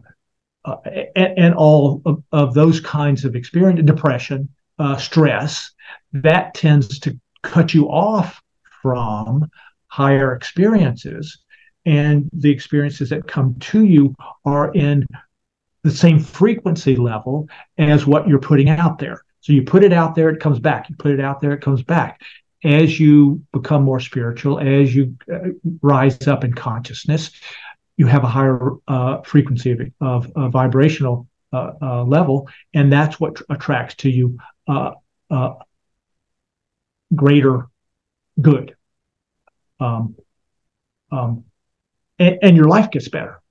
uh, and, and, all of, of, those kinds of experience, depression, uh, stress, that tends to cut you off from higher experiences. And the experiences that come to you are in the same frequency level as what you're putting out there. So you put it out there, it comes back. You put it out there, it comes back. As you become more spiritual, as you uh, rise up in consciousness, you have a higher uh, frequency of, of, of vibrational uh, uh level, and that's what tr- attracts to you uh, uh, greater good. Um, um, and, and, your life gets better.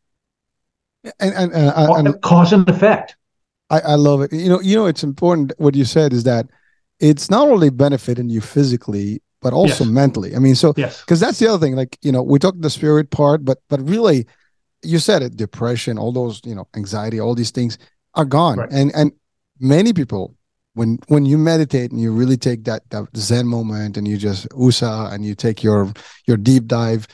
And, and, and, and cause and effect. I, I love it. You know, you know, it's important. What you said is that it's not only benefiting you physically, but also yes. mentally. I mean, so yes, because that's the other thing. Like, you know, we talked the spirit part, but but really, you said it: depression, all those, you know, anxiety, all these things are gone. Right. And and many people, when when you meditate and you really take that that Zen moment and you just usa and you take your your deep dive,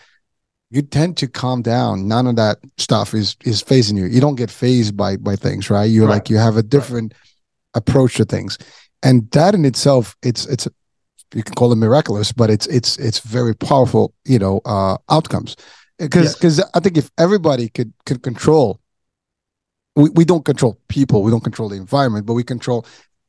you tend to calm down. None of that stuff is is phasing you. You don't get phased by by things, right? You're right. like you have a different right. approach to things, and that in itself, it's it's you can call it miraculous, but it's it's it's very powerful, you know, uh, outcomes. Because because yes. I think if everybody could could control, we, we don't control people, we don't control the environment, but we control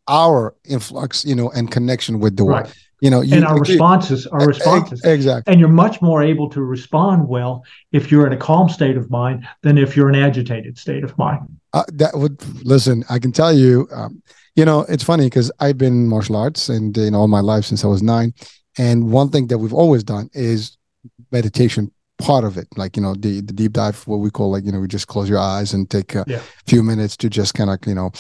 our influx, you know, and connection with the right. world you know you, and our responses our responses. exactly. And you're much more able to respond well if you're in a calm state of mind than if you're in an agitated state of mind. Uh, that would listen i can tell you um, you know it's funny because i've been martial arts and in all my life since i was nine. And one thing that we've always done is meditation part of it like you know the, the deep dive what we call like you know we just close your eyes and take a yeah. few minutes to just kind of you know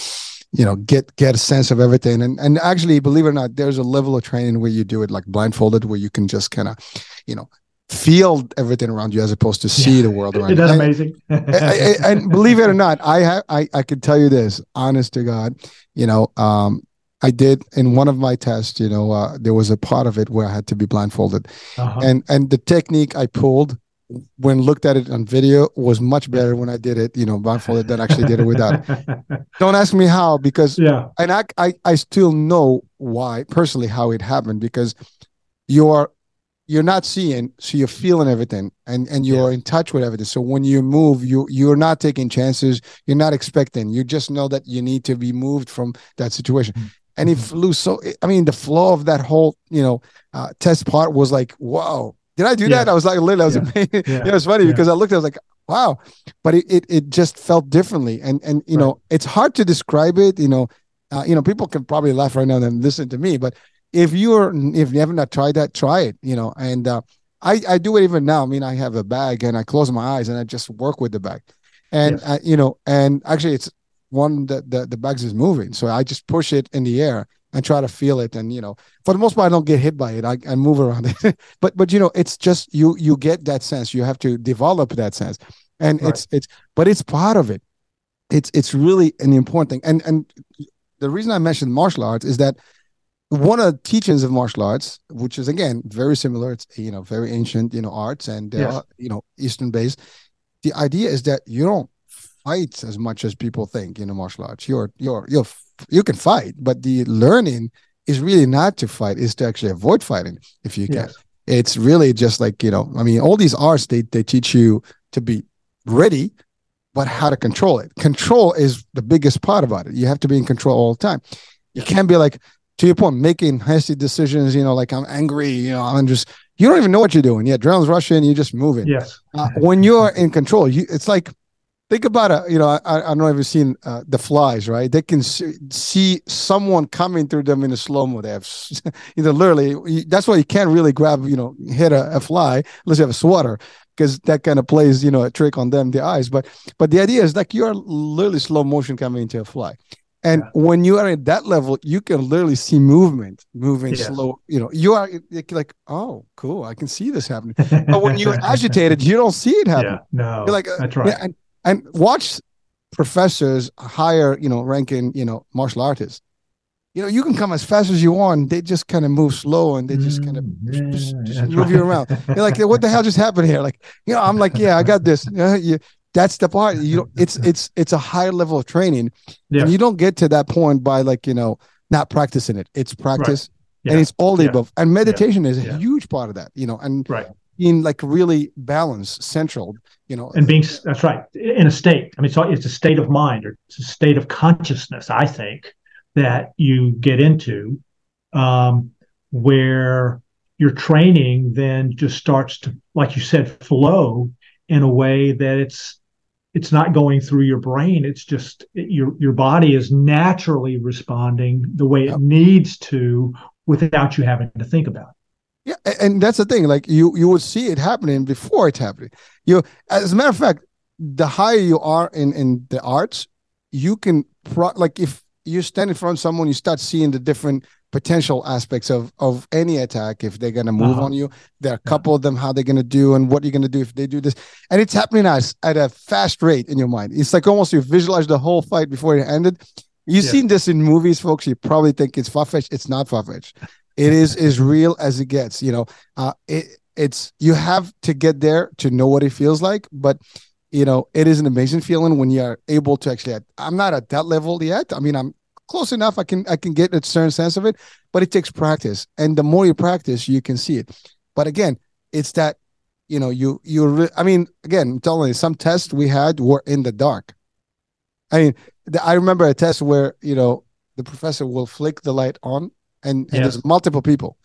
you know get get a sense of everything and and actually believe it or not there's a level of training where you do it like blindfolded where you can just kind of you know feel everything around you as opposed to see yeah. the world around you. That's amazing. and, and, and, believe it or not, I have I, I can tell you this, honest to God, you know, um, I did in one of my tests, you know, uh, there was a part of it where I had to be blindfolded. Uh-huh. And and the technique I pulled when looked at it on video was much better when I did it, you know, blindfolded than actually did it without. Don't ask me how because yeah, and I, I I still know why personally how it happened because you're you're not seeing, so you're feeling everything and and you're in touch with everything. So when you move, you you're not taking chances, you're not expecting. You just know that you need to be moved from that situation. Mm-hmm. And it flew so I mean the flow of that whole, you know, uh, test part was like, wow, did I do yeah. that? I was like, literally, I was yeah. amazing. Yeah. it was funny because I looked, I was like, wow, but it, it, it just felt differently. And, and, you right. know, it's hard to describe it, you know, uh, you know, people can probably laugh right now and listen to me, but if you're, if you haven't not tried that, try it, you know, and, uh, I, I do it even now. I mean, I have a bag and I close my eyes and I just work with the bag. And, yes. uh, you know, and actually it's one that the, the bags is moving. So I just push it in the air and try to feel it and you know for the most part i don't get hit by it. I, I move around it. But but you know it's just you you get that sense. You have to develop that sense. And right. it's it's but it's part of it. It's it's really an important thing. And and the reason i mentioned martial arts is that one of the teachings of martial arts which is again very similar it's you know very ancient you know arts and uh, yes. you know eastern based the idea is that you don't fight as much as people think in a martial arts. You're you're you're you can fight, but the learning is really not to fight; is to actually avoid fighting if you can. Yes. It's really just like you know. I mean, all these arts they they teach you to be ready, but how to control it. Control is the biggest part about it. You have to be in control all the time. You can't be like to your point, making hasty decisions. You know, like I'm angry. You know, I'm just you don't even know what you're doing. Yeah, adrenaline's rushing. You're just moving. Yes. Uh, when you're in control, you, it's like think about it. You know, I, I don't know if you've seen uh, the flies, right? They can see, see, someone coming through them in a slow mo. They have, you know, literally. That's why you can't really grab, you know, hit a, a fly unless you have a swatter, because that kind of plays, you know, a trick on them, the eyes. But but the idea is like you're literally slow motion coming into a fly. And yeah. when you are at that level, you can literally see movement, moving yes. slow. You know, you are like, oh, cool, I can see this happening. but when you're agitated, you don't see it happen. Yeah, no, you're like, uh, that's right. and and watch professors higher you know ranking you know martial artists you know, you can come as fast as you want. They just kind of move slow and they just kind of mm, just, just move right. you around. You're like, what the hell just happened here? Like, you know, I'm like, yeah, I got this. You know, you, that's the part. You know, it's it's it's a higher level of training, yeah. and you don't get to that point by like you know not practicing it. It's practice, right. yeah. and it's all the yeah. above. And meditation is a huge part of that. You know, and right. Being like really balanced, central. You know, and being that's right in a state. I mean, so it's a state of mind or it's a state of consciousness. I think that you get into um, where your training then just starts to, like you said, flow in a way that it's it's not going through your brain. It's just it, your your body is naturally responding the way yep. it needs to without you having to think about it. Yeah, and that's the thing. Like you, you would see it happening before it's happening. You, as a matter of fact, the higher you are in in the arts, you can pro- like if you stand in front of someone, you start seeing the different potential aspects of of any attack if they're gonna move uh-huh. on you. There are a couple of them how they're gonna do and what you're gonna do if they do this, and it's happening at at a fast rate in your mind. It's like almost you visualize the whole fight before it ended. You've yeah. seen this in movies, folks. You probably think it's far fetched. It's not far fetched. It is as real as it gets. You know, uh, it it's you have to get there to know what it feels like, but you know, it is an amazing feeling when you're able to actually. I'm not at that level yet. I mean, I'm close enough. I can I can get a certain sense of it, but it takes practice, and the more you practice, you can see it. But again, it's that you know you you. Re- I mean, again, I'm telling you, some tests we had were in the dark. I mean, the, I remember a test where you know the professor will flick the light on, and, and yeah. there's multiple people.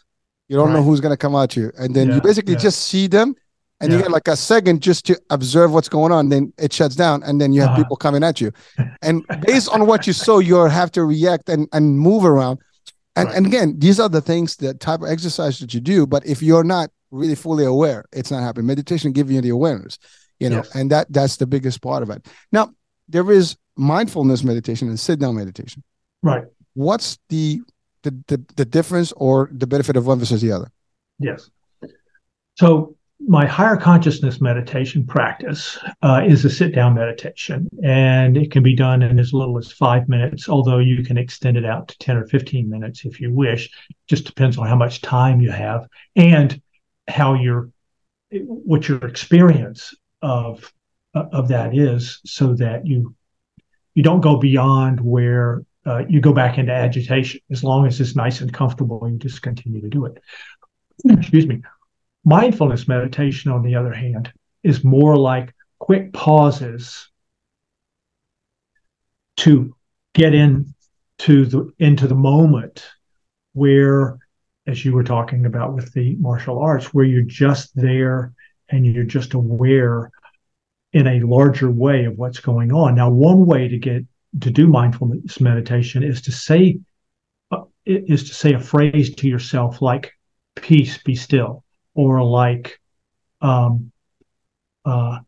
You don't right. know who's going to come at you, and then yeah, you basically just see them and you get like a second just to observe what's going on then it shuts down and then you have uh-huh. people coming at you and based on what you saw you have to react and, and move around and, right. and again these are the things the type of exercise that you do but if you're not really fully aware it's not happening meditation gives you the awareness you know yes. and that that's the biggest part of it now there is mindfulness meditation and sit down meditation right what's the the, the, the difference or the benefit of one versus the other yes so my higher consciousness meditation practice uh, is a sit down meditation, and it can be done in as little as five minutes, although you can extend it out to 10 or 15 minutes if you wish. Just depends on how much time you have and how your what your experience of of that is so that you you don't go beyond where uh, you go back into agitation as long as it's nice and comfortable you just continue to do it. Excuse me. Mindfulness meditation, on the other hand, is more like quick pauses to get into the into the moment where as you were talking about with the martial arts where you're just there and you're just aware in a larger way of what's going on. Now one way to get to do mindfulness meditation is to say uh, is to say a phrase to yourself like peace be still or like um, uh,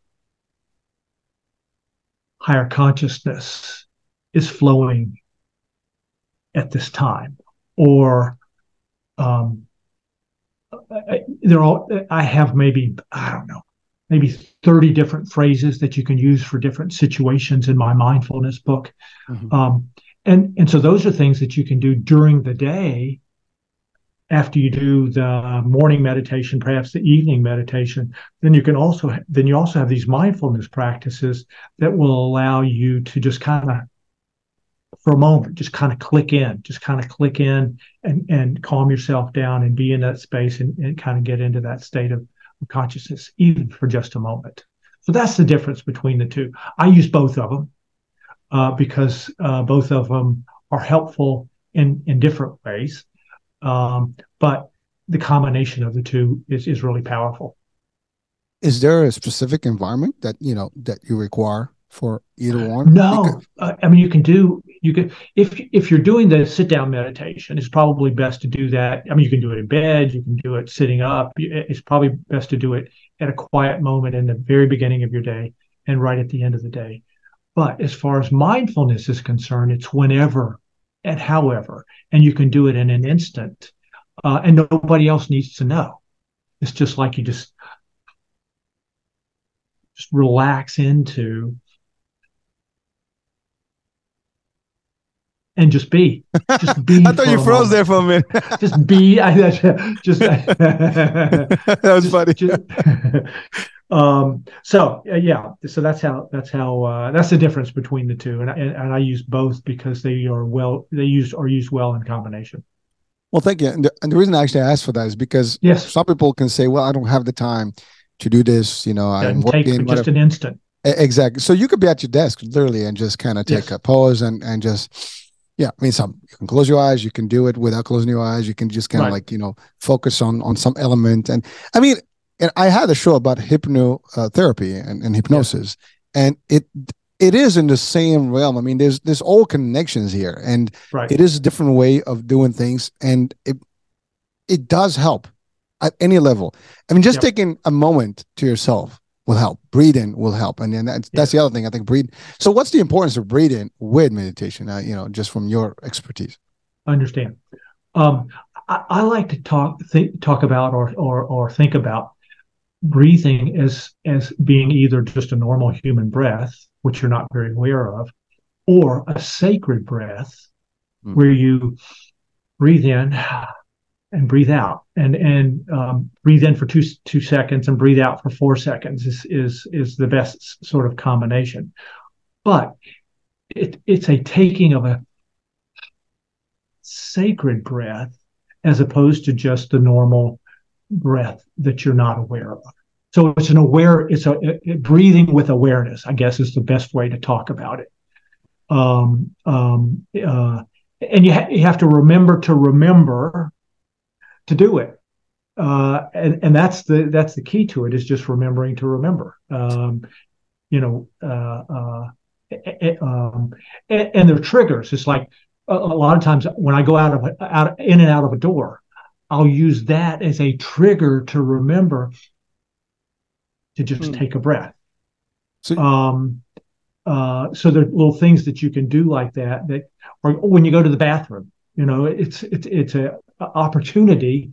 higher consciousness is flowing at this time, or um, they're all. I have maybe I don't know, maybe thirty different phrases that you can use for different situations in my mindfulness book, mm-hmm. um, and and so those are things that you can do during the day after you do the morning meditation, perhaps the evening meditation, then you can also then you also have these mindfulness practices that will allow you to just kind of for a moment just kind of click in just kind of click in and and calm yourself down and be in that space and, and kind of get into that state of consciousness even for just a moment. So that's the difference between the two. I use both of them uh, because uh, both of them are helpful in in different ways. Um, but the combination of the two is, is really powerful. Is there a specific environment that you know that you require for either one? No, because- uh, I mean you can do you can if if you're doing the sit down meditation, it's probably best to do that. I mean you can do it in bed, you can do it sitting up. It's probably best to do it at a quiet moment in the very beginning of your day and right at the end of the day. But as far as mindfulness is concerned, it's whenever and however, and you can do it in an instant, uh, and nobody else needs to know. It's just like you just just relax into and just be. Just be. I thought you froze moment. there for a minute. just be. I, just that was just, funny. Just, um, so uh, yeah, so that's how that's how uh, that's the difference between the two, and, and and I use both because they are well they use are used well in combination. Well, thank you. And the, and the reason I actually asked for that is because yes. some people can say, "Well, I don't have the time to do this." You know, I'm working. Just an instant. Exactly. So you could be at your desk literally and just kind of take yes. a pause and and just yeah, I mean, some you can close your eyes. You can do it without closing your eyes. You can just kind of right. like you know focus on on some element. And I mean, and I had a show about hypnotherapy uh, and, and hypnosis, yeah. and it it is in the same realm. I mean, there's there's all connections here, and right. it is a different way of doing things, and it it does help at any level. I mean, just yep. taking a moment to yourself will help. Breathing will help, and then that's, yeah. that's the other thing. I think breathe. So, what's the importance of breathing with meditation? Uh, you know, just from your expertise. understand. Um, I, I, like to talk think, talk about or, or or think about breathing as as being either just a normal human breath, which you're not very aware of, or a sacred breath, mm. where you breathe in and breathe out. And and um, breathe in for two two seconds and breathe out for four seconds is is is the best sort of combination. But it, it's a taking of a sacred breath as opposed to just the normal breath that you're not aware of. So it's an aware it's a breathing with awareness i guess is the best way to talk about it. Um, um, uh, and you, ha- you have to remember to remember to do it. Uh, and and that's the that's the key to it is just remembering to remember. Um, you know, uh, uh, um, and, and there are triggers. It's like a, a, lot of times when I go out of out in and out of a door, I'll use that as a trigger to remember to just mm. take a breath. So, um, uh, so there are little things that you can do like that. That, or when you go to the bathroom, you know, it's it's it's a opportunity.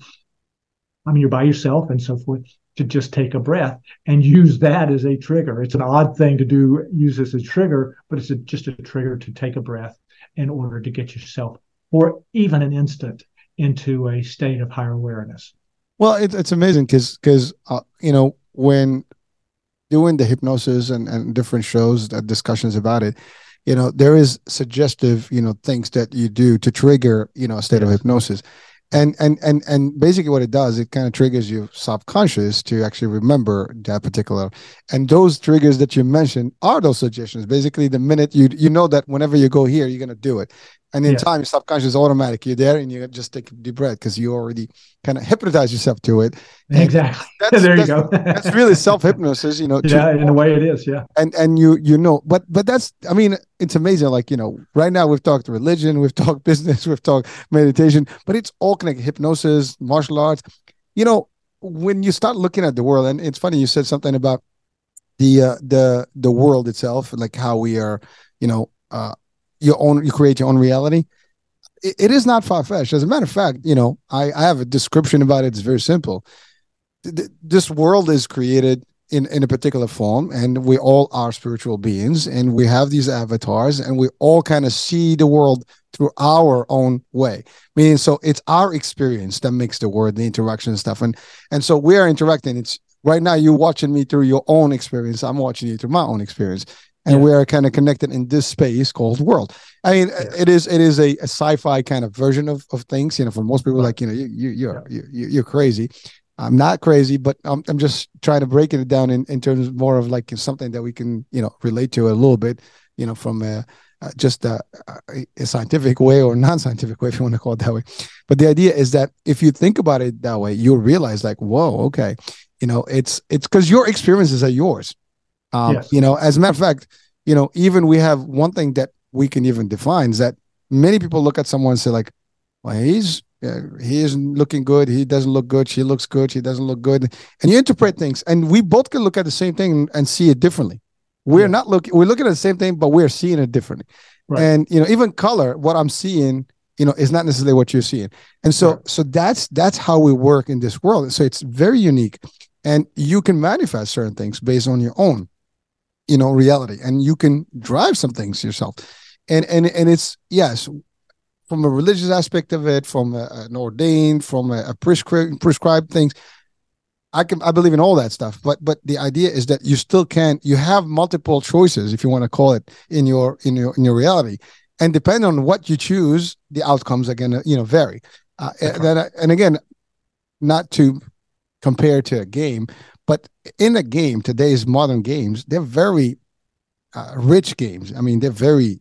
I mean, you're by yourself and so forth to just take a breath and use that as a trigger. It's an odd thing to do, use as a trigger, but it's a, just a trigger to take a breath in order to get yourself, for even an instant, into a state of higher awareness. Well, it, it's amazing because because uh, you know when doing the hypnosis and, and different shows, uh, discussions about it, you know there is suggestive you know things that you do to trigger you know a state yes. of hypnosis and and and and basically what it does it kind of triggers your subconscious to actually remember that particular and those triggers that you mentioned are those suggestions. Basically the minute you you know that whenever you go here you're going to do it and in yeah. time your subconscious is automatic. You're there and you just take a deep breath because you already kind of hypnotize yourself to it. And exactly. there you go. that's really self-hypnosis you know yeah to, in a way it is yeah. And and you you know but but that's i mean it's amazing like you know right now we've talked religion we've talked business we've talked meditation but it's all connected hypnosis martial arts. You know when you start looking at the world and it's funny you said something about the uh, the the world itself like how we are you know uh your own you create your own reality. It, it is not far-fetched. As a matter of fact you know i i have a description about it. It's very simple. This world is created in, in a particular form and we all are spiritual beings and we have these avatars and we all kind of see the world through our own way. Meaning so it's our experience that makes the world the interaction and stuff. And and so we are interacting. It's right now you're watching me through your own experience. I'm watching you through my own experience and yeah. we are kind of connected in this space called world i mean yeah. it is it is a, a, sci-fi kind of version of, of things you know for most people right. like you know you, you you're yeah. you, you're crazy i'm not crazy but I'm, I'm just trying to break it down in, in terms more of like something that we can you know relate to a little bit you know from a, uh, just a, a, scientific way or non-scientific way if you want to call it that way but the idea is that if you think about it that way you'll realize like whoa okay you know it's it's because your experiences are yours um, yes. You know, as a matter of fact, you know, even we have one thing that we can even define is that many people look at someone and say like, well, he's uh, he isn't looking good. He doesn't look good. She looks good. She doesn't look good. And you interpret things, and we both can look at the same thing and, see it differently. We're yeah. not looking. We're looking at the same thing, but we're seeing it differently. Right. And you know, even color, what I'm seeing, you know, is not necessarily what you're seeing. And so, right. so that's that's how we work in this world. So it's very unique, and you can manifest certain things based on your own you know reality and you can drive some things yourself and and and it's yes from a religious aspect of it, from a, an ordained, from a, a prescribed prescribed things. I can I believe in all that stuff, but but the idea is that you still can you have multiple choices if you want to call it in your in your in your reality, and depending on what you choose, the outcomes are gonna you know vary. Uh, and, then, and again, not to compare to a game, but in a game, today's modern games, they're very uh, rich games. I mean, they're very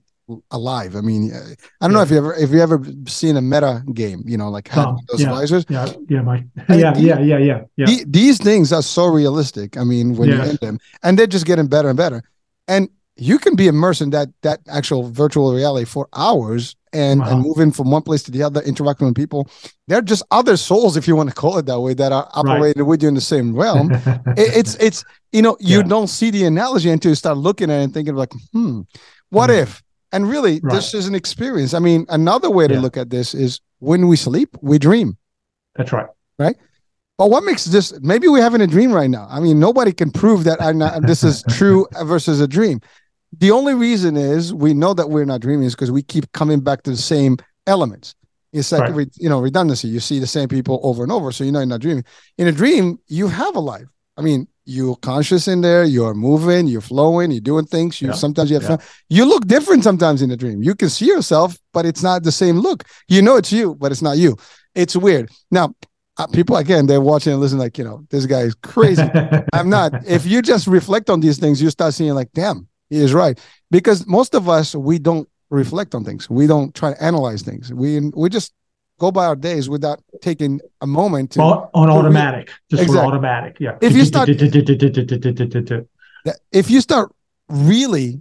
alive. I mean, uh, I don't yeah. know if you ever if you ever seen a meta game, you know, like oh, those yeah, visors. Yeah, yeah, my yeah, yeah, yeah, yeah, yeah. these things are so realistic. I mean, when yes. you hit them, and they're just getting better and better. And you can be immersed in that that actual virtual reality for hours and, wow. and moving from one place to the other, interacting with people. They're just other souls, if you want to call it that way, that are operating right. with you in the same realm. it, it's it's you know you yeah. don't see the analogy until you start looking at it and thinking like, hmm, what mm. if? And really, right. this is an experience. I mean, another way to yeah. look at this is when we sleep, we dream. That's right. Right. But what makes this? Maybe we're having a dream right now. I mean, nobody can prove that I'm not, this is true versus a dream. The only reason is we know that we're not dreaming is because we keep coming back to the same elements. It's like right. you know redundancy. You see the same people over and over, so you know you're not dreaming. In a dream, you have a life. I mean, you're conscious in there. You're moving. You're flowing. You're doing things. You yeah. sometimes you have yeah. fun. You look different sometimes in a dream. You can see yourself, but it's not the same look. You know it's you, but it's not you. It's weird. Now, uh, people again, they're watching and listening like, you know, this guy is crazy. I'm not. If you just reflect on these things, you start seeing like, damn, is right. Because most of us, we don't reflect on things. We don't try to analyze things. We we just go by our days without taking a moment to on, on automatic. Just exactly. automatic. Yeah. If you start if you start really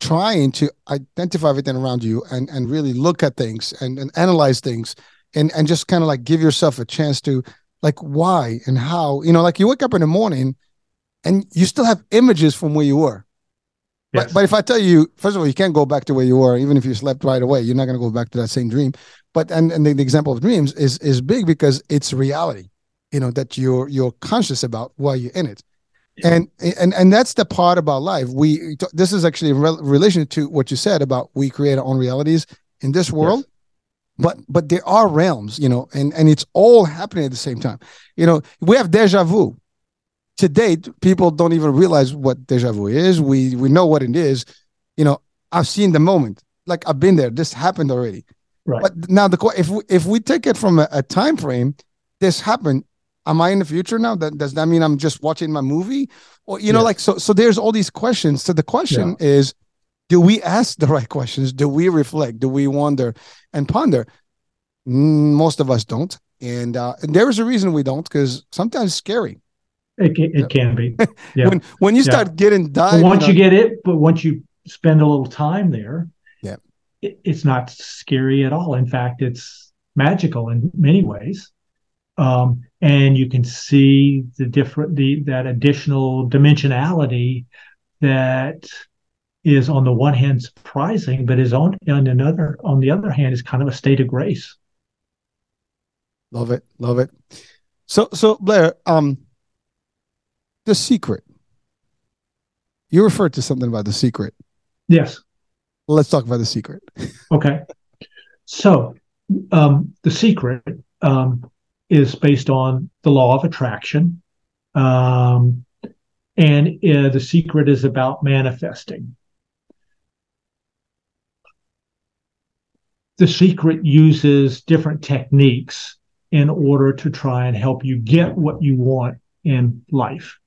trying to identify everything around you and and really look at things and, and analyze things and and just kind of like give yourself a chance to like why and how you know like you wake up in the morning and you still have images from where you were Yes. But, but if I tell you, first of all, you can't go back to where you were, even if you slept right away. You're not going to go back to that same dream. But and, and the, the, example of dreams is is big because it's reality, you know, that you're you're conscious about while you're in it. And and and that's the part about life. We this is actually in relation to what you said about we create our own realities in this world. Yes. But but there are realms, you know, and and it's all happening at the same time. You know, we have deja vu to date, people don't even realize what deja vu is. We we know what it is. You know, I've seen the moment. Like I've been there. This happened already. Right. But now the if we, if we take it from a, a time frame, this happened. Am I in the future now? That does that mean I'm just watching my movie? Or you know, like so so there's all these questions. So the question yeah. is, do we ask the right questions? Do we reflect? Do we wonder and ponder? Most of us don't. And, uh, and there is a reason we don't because sometimes it's scary it can, it can be. Yeah. when when you start yeah. getting dive, once you, you get it, but once you spend a little time there, yeah, it, it's not scary at all. In fact, it's magical in many ways. Um, and you can see the different the that additional dimensionality that is on the one hand surprising, but is on on another on the other hand is kind of a state of grace. Love it, love it. So so Blair, um, the Secret. You referred to something about The Secret. Yes. Let's talk about The Secret. okay. So, um, The Secret um, is based on the law of attraction. Um, and uh, The Secret is about manifesting. The Secret uses different techniques in order to try and help you get what you want in life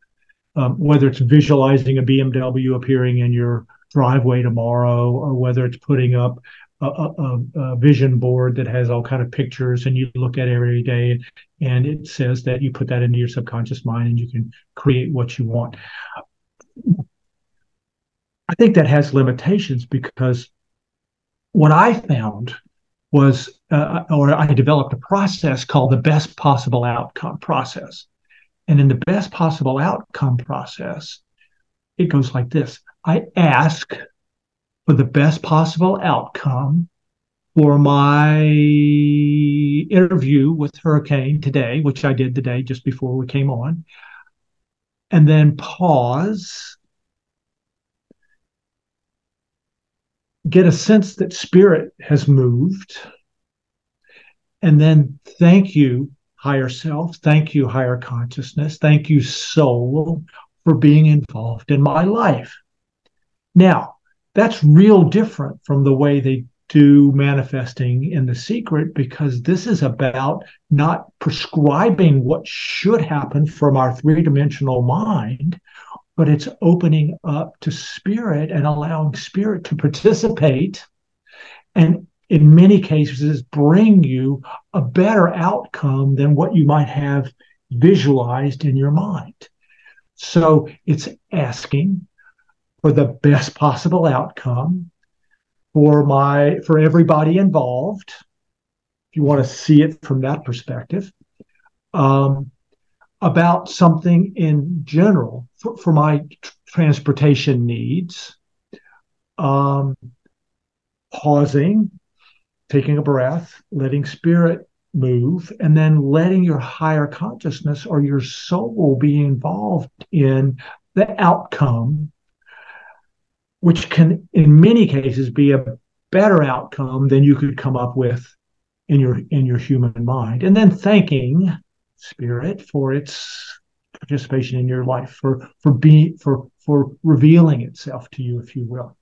um, whether it's visualizing a BMW appearing in your driveway tomorrow, or whether it's putting up a, a, a, vision board that has all kind of pictures and you look at every day, and it says that you put that into your subconscious mind and you can create what you want. I think that has limitations because what I found was, uh, or I developed a process called the best possible outcome process. And in the best possible outcome process, it goes like this. I ask for the best possible outcome for my interview with Hurricane today, which I did today just before we came on, and then pause, get a sense that spirit has moved, and then thank you, higher self. Thank you, higher consciousness. Thank you, soul, for being involved in my life. Now, that's real different from the way they do manifesting in the secret because this is about not prescribing what should happen from our three dimensional mind, but it's opening up to spirit and allowing spirit to participate and in many cases bring you a better outcome than what you might have visualized in your mind. So it's asking for the best possible outcome for my for everybody involved if you want to see it from that perspective um, about something in general for, for my transportation needs um, pausing taking a breath letting spirit move and then letting your higher consciousness or your soul be involved in the outcome which can in many cases be a better outcome than you could come up with in your in your human mind. And then thanking spirit for its participation in your life for for being for for revealing itself to you if you will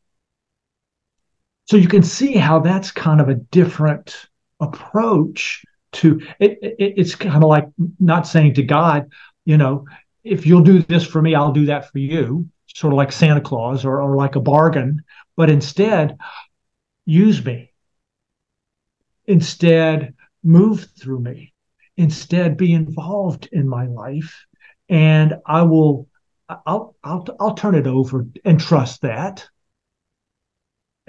so you can see how that's kind of a different approach to it, it it's kind of like not saying to god you know if you'll do this for me i'll do that for you sort of like Santa Claus or, or like a bargain, but instead use me. Instead, move through me. Instead, be involved in my life. And I will I'll I'll I'll turn it over and trust that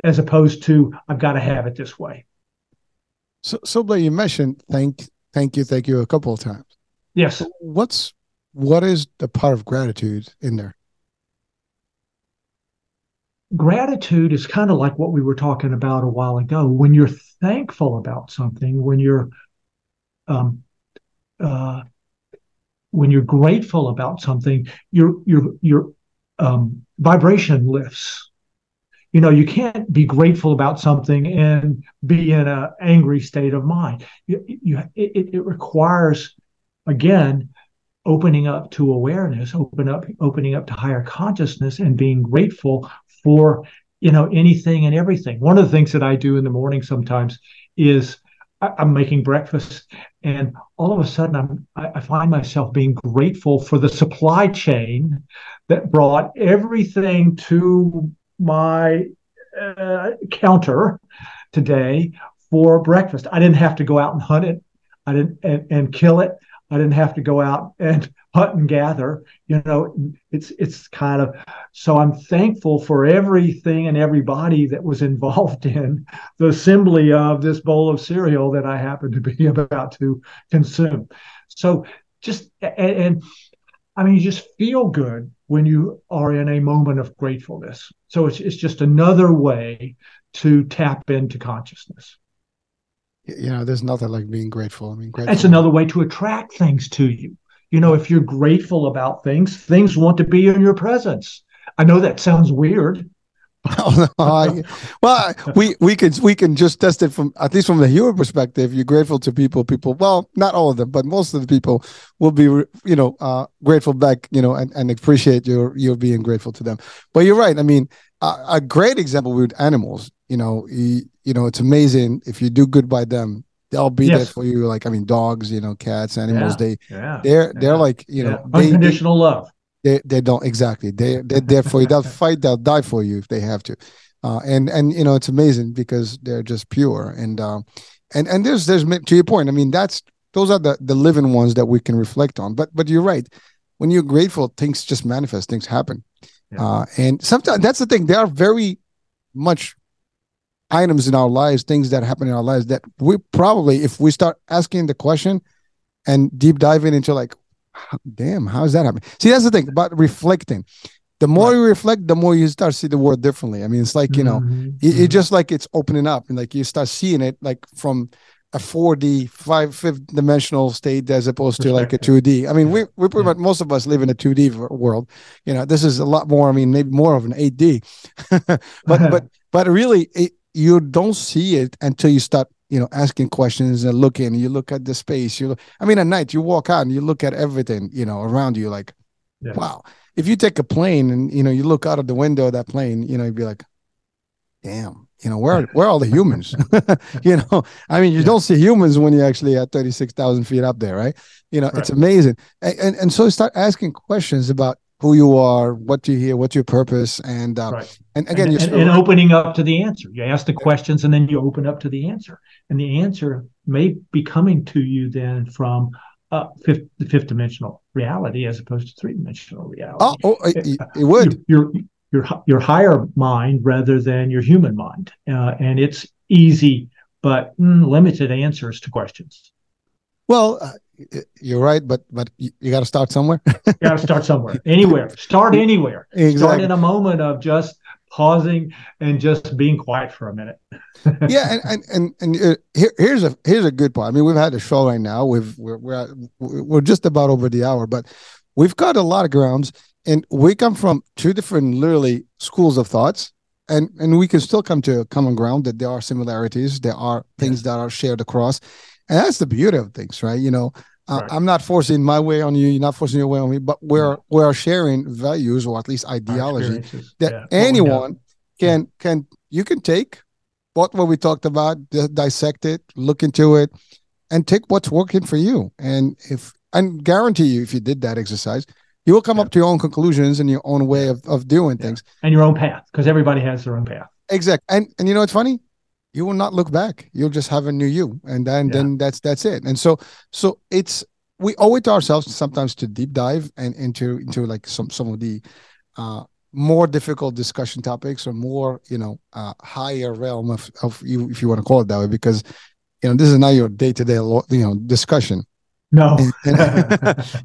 as opposed to I've got to have it this way. So so but you mentioned thank thank you, thank you a couple of times. Yes. What's what is the part of gratitude in there? gratitude is kind of like what we were talking about a while ago. When you're thankful about something, when you're um, uh, when you're grateful about something, your your your um, vibration lifts. You know, you can't be grateful about something and be in an angry state of mind. You, you it, it requires again opening up to awareness, open up, opening up to higher consciousness, and being grateful for you know anything and everything. One of the things that I do in the morning sometimes is I'm making breakfast, and all of a sudden I'm I find myself being grateful for the supply chain that brought everything to my uh, counter today for breakfast. I didn't have to go out and hunt it. I didn't and, and kill it. I didn't have to go out and hunt and gather. You know, it's it's kind of so I'm thankful for everything and everybody that was involved in the assembly of this bowl of cereal that I happen to be about to consume. So just and, and I mean, you just feel good when you are in a moment of gratefulness. So it's it's just another way to tap into consciousness you know there's nothing like being grateful i mean grateful. that's another way to attract things to you you know if you're grateful about things things want to be in your presence i know that sounds weird well we we can we can just test it from at least from the human perspective you're grateful to people people well not all of them but most of the people will be you know uh, grateful back you know and, and appreciate your you being grateful to them but you're right i mean uh, a great example with animals you know you, you know it's amazing if you do good by them they'll be yes. there for you like i mean dogs you know cats animals yeah. they yeah. they're yeah. they're like you know they, unconditional love they, they don't exactly. They they're there for you. They'll fight they'll die for you if they have to. Uh, and and you know it's amazing because they're just pure. And um and and there's there's to your point i mean that's those are the the living ones that we can reflect on. But but you're right. When you're grateful things just manifest. Things happen. Uh and sometimes that's the thing. There are very much items in our lives, things that happen in our lives that we probably, if we start asking the question and deep diving into like, damn, how is that happening? See, that's the thing about reflecting. The more you reflect, the more you start to see the world differently. I mean, it's like, you know, mm-hmm. it, it, mm-hmm. just like it's opening up and like you start seeing it like from a 4D, five, fifth dimensional state as opposed to like a 2D. I mean, yeah. we we pretty yeah. much most of us live in a 2D world. You know, this is a lot more. I mean, maybe more of an 8D, but but but really, it, you don't see it until you start you know asking questions and looking you look at the space you look, i mean at night you walk out and you look at everything you know around you like yeah. wow if you take a plane and you know you look out of the window of that plane you know you'd be like damn you know where where are all the humans you know i mean you yeah. don't see humans when you're actually at 36000 feet up there right you know right. it's amazing and, and and so start asking questions about who you are, what do you hear, what's your purpose, and uh, right. and again, and, and, and, opening up to the answer. You ask the questions, and then you open up to the answer, and the answer may be coming to you then from uh, fifth, the fifth dimensional reality as opposed to three dimensional reality. Oh, oh it, it would. Your, your your higher mind rather than your human mind, uh, and it's easy but mm, limited answers to questions. Well, uh, you're right, but but you, you got to start somewhere. you got to start somewhere, anywhere. Start anywhere. Exactly. Start in a moment of just pausing and just being quiet for a minute. yeah, and and and, and uh, here, here's a here's a good part. I mean, we've had a show right now. We've we're we're, we're just about over the hour, but we've got a lot of grounds, and we come from two different literally schools of thoughts. And, and we can still come to a common ground that there are similarities, there are things yes. that are shared across, and that's the beauty of things, right? You know, right. I'm not forcing my way on you. You're not forcing your way on me, but we're we're sharing values or at least ideology that yeah. anyone can can you can take what what we talked about, dissect it, look into it, and take what's working for you. And if and guarantee you, if you did that exercise, you will come yeah. up to your own conclusions and your own way of, of doing yeah. things and your own path because everybody has their own path. Exactly. And and you know what's funny? You will not look back. You'll just have a new you and then yeah. then that's that's it. And so so it's we owe it to ourselves sometimes to deep dive and into into like some some of the uh more difficult discussion topics or more you know uh higher realm of of you if you want to call it that way because you know this is not your day-to-day you know discussion. No.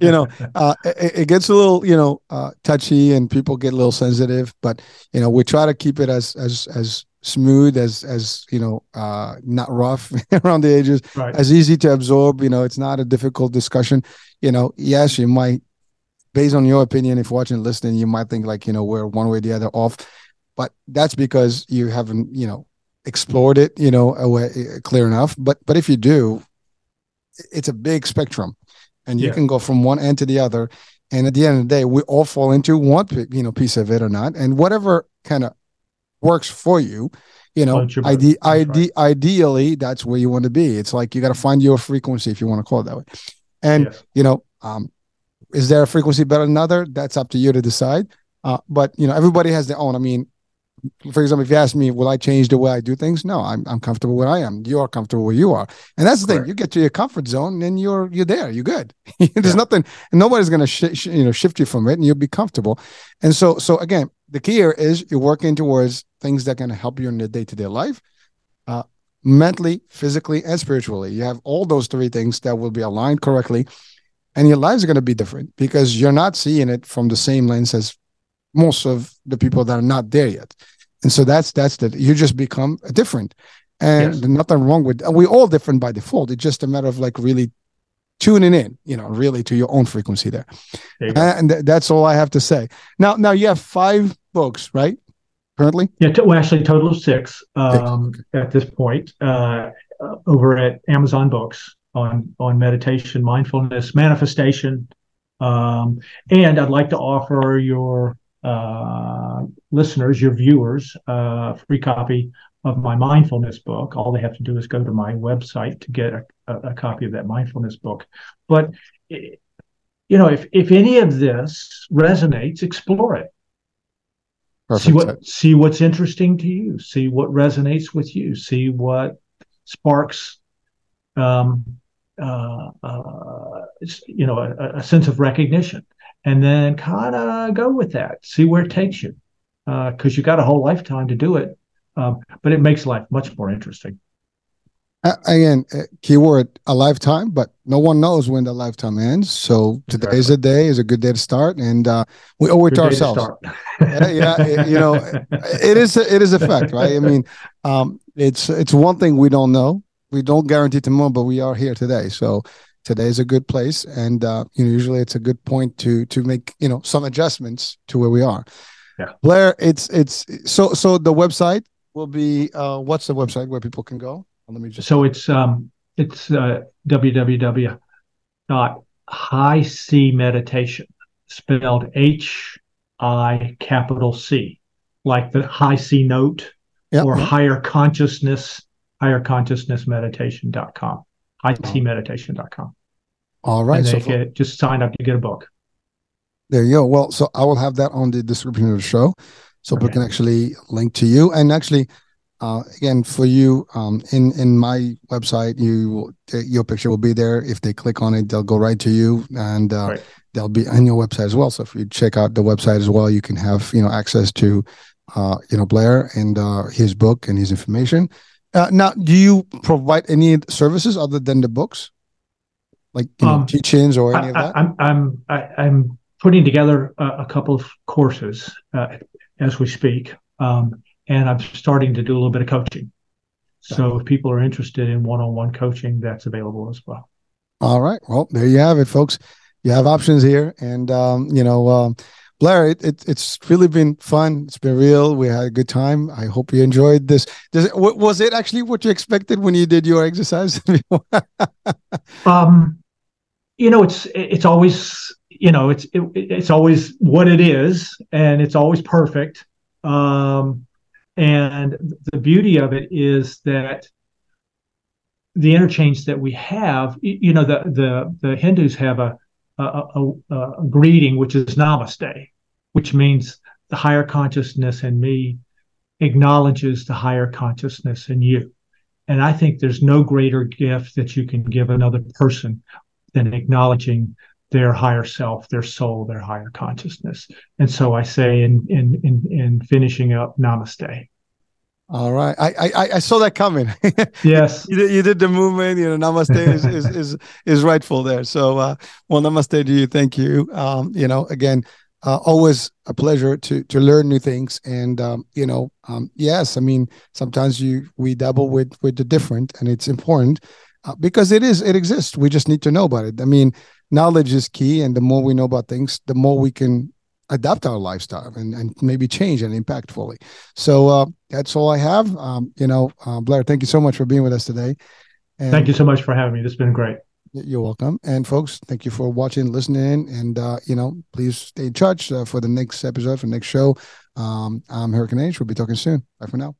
You know uh it, it, gets a little you know uh touchy and people get a little sensitive but you know we try to keep it as as as smooth as as you know uh not rough around the edges right. as easy to absorb you know it's not a difficult discussion you know yes you might based on your opinion if watching listening you might think like you know we're one way or the other off but that's because you haven't you know explored it you know away, clear enough but but if you do it's a big spectrum and you yeah. can go from one end to the other and at the end of the day we all fall into one you know piece of it or not and whatever kind of works for you you know ide- ide- right. ideally that's where you want to be. It's like you got to find your frequency if you want to call it that way. And you know um is there a frequency better than another? That's up to you to decide. Uh, but you know everybody has their own. I mean for example, if you ask me, will I change the way I do things? No, I'm I'm comfortable where I am. You are comfortable where you are, and that's the Correct. thing. You get to your comfort zone, and you're you're there. You're good. There's yeah. nothing, nobody's gonna sh- sh- you know shift you from it, and you'll be comfortable. And so so again, the key here is you're working towards things that can help you in the day to day life, uh, mentally, physically, and spiritually. You have all those three things that will be aligned correctly, and your lives are going to be different because you're not seeing it from the same lens as most of the people that are not there yet. And so that's that's that you just become different. And yes. nothing wrong with and we're all different by default. It's just a matter of like really tuning in, you know, really to your own frequency there. there and th- that's all I have to say. Now now you have five books, right? Currently? Yeah, t- well, actually total of six um, at this point uh, over at Amazon Books on on meditation, mindfulness, manifestation, um, and I'd like to offer your uh, listeners, your viewers, uh, free copy of my mindfulness book. All they have to do is go to my website to get a, a, copy of that mindfulness book. But you know, if if any of this resonates, explore it. Perfect. See what see what's interesting to you. See what resonates with you. See what sparks, um, uh, uh, you know, a, a sense of recognition and then kind of go with that, see where it takes you, because uh, you got a whole lifetime to do it. Um, but it makes life much more interesting. Uh, again, uh, keyword a lifetime, but no one knows when the lifetime ends. So today is a day, is a good day to start, and uh, we owe it good to ourselves. To yeah, yeah it, you know, it is a, it is a fact, right? I mean, um, it's it's one thing we don't know. We don't guarantee tomorrow, but we are here today. So today is a good place and uh, you know usually it's a good point to to make you know some adjustments to where we are yeah blair it's it's so so the website will be uh what's the website where people can go Let me just. So it's um it's uh, www dot high C meditation spelled H I capital C, like the high C note yep, or higher consciousness, higher consciousness meditation.com, high C meditation.com. All right. so for, get, just sign up you get a book. There you go. Well, so I will have that on the description of the show so okay. people can actually link to you. And actually, uh, again, for you, um, in in my website, you your picture will be there. If they click on it, they'll go right to you, and uh, right. they'll be on your website as well. So if you check out the website as well, you can have you know access to uh, you know Blair and uh, his book and his information. Uh, now, do you provide any services other than the books, like you know, um, teachings or any I, of that? I'm I'm I'm putting together a, a couple of courses uh, as we speak. Um, and I'm starting to do a little bit of coaching. So if people are interested in one-on-one coaching, that's available as well. All right. Well, there you have it, folks. You have options here, and um, you know, um, Blair, it, it, it's really been fun. It's been real. We had a good time. I hope you enjoyed this. It, was it actually what you expected when you did your exercise? um, you know, it's it's always you know it's it, it's always what it is, and it's always perfect. Um, and the beauty of it is that the interchange that we have, you know, the the the Hindus have a a, a, a greeting which is Namaste, which means the higher consciousness in me acknowledges the higher consciousness in you. And I think there's no greater gift that you can give another person than acknowledging their higher self, their soul, their higher consciousness. And so I say in in in, in finishing up, Namaste. All right, I I, I saw that coming. yes, you, did, you did the movement. You know, Namaste is, is is is rightful there. So, uh, well, Namaste to you. Thank you. Um, you know, again, uh, always a pleasure to to learn new things. And um, you know, um, yes, I mean, sometimes you we dabble with with the different, and it's important uh, because it is it exists. We just need to know about it. I mean, knowledge is key and the more we know about things the more we can adapt our lifestyle and, and maybe change and impact fully. So uh, that's all i have. Um, you know uh, blair thank you so much for being with us today. And thank you so much for having me. This has been great. You're welcome. And folks thank you for watching listening and uh, you know please stay in touch uh, for the next episode for the next show. Um, i'm hurricane h. We'll be talking soon. Bye for now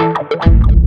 Thank you.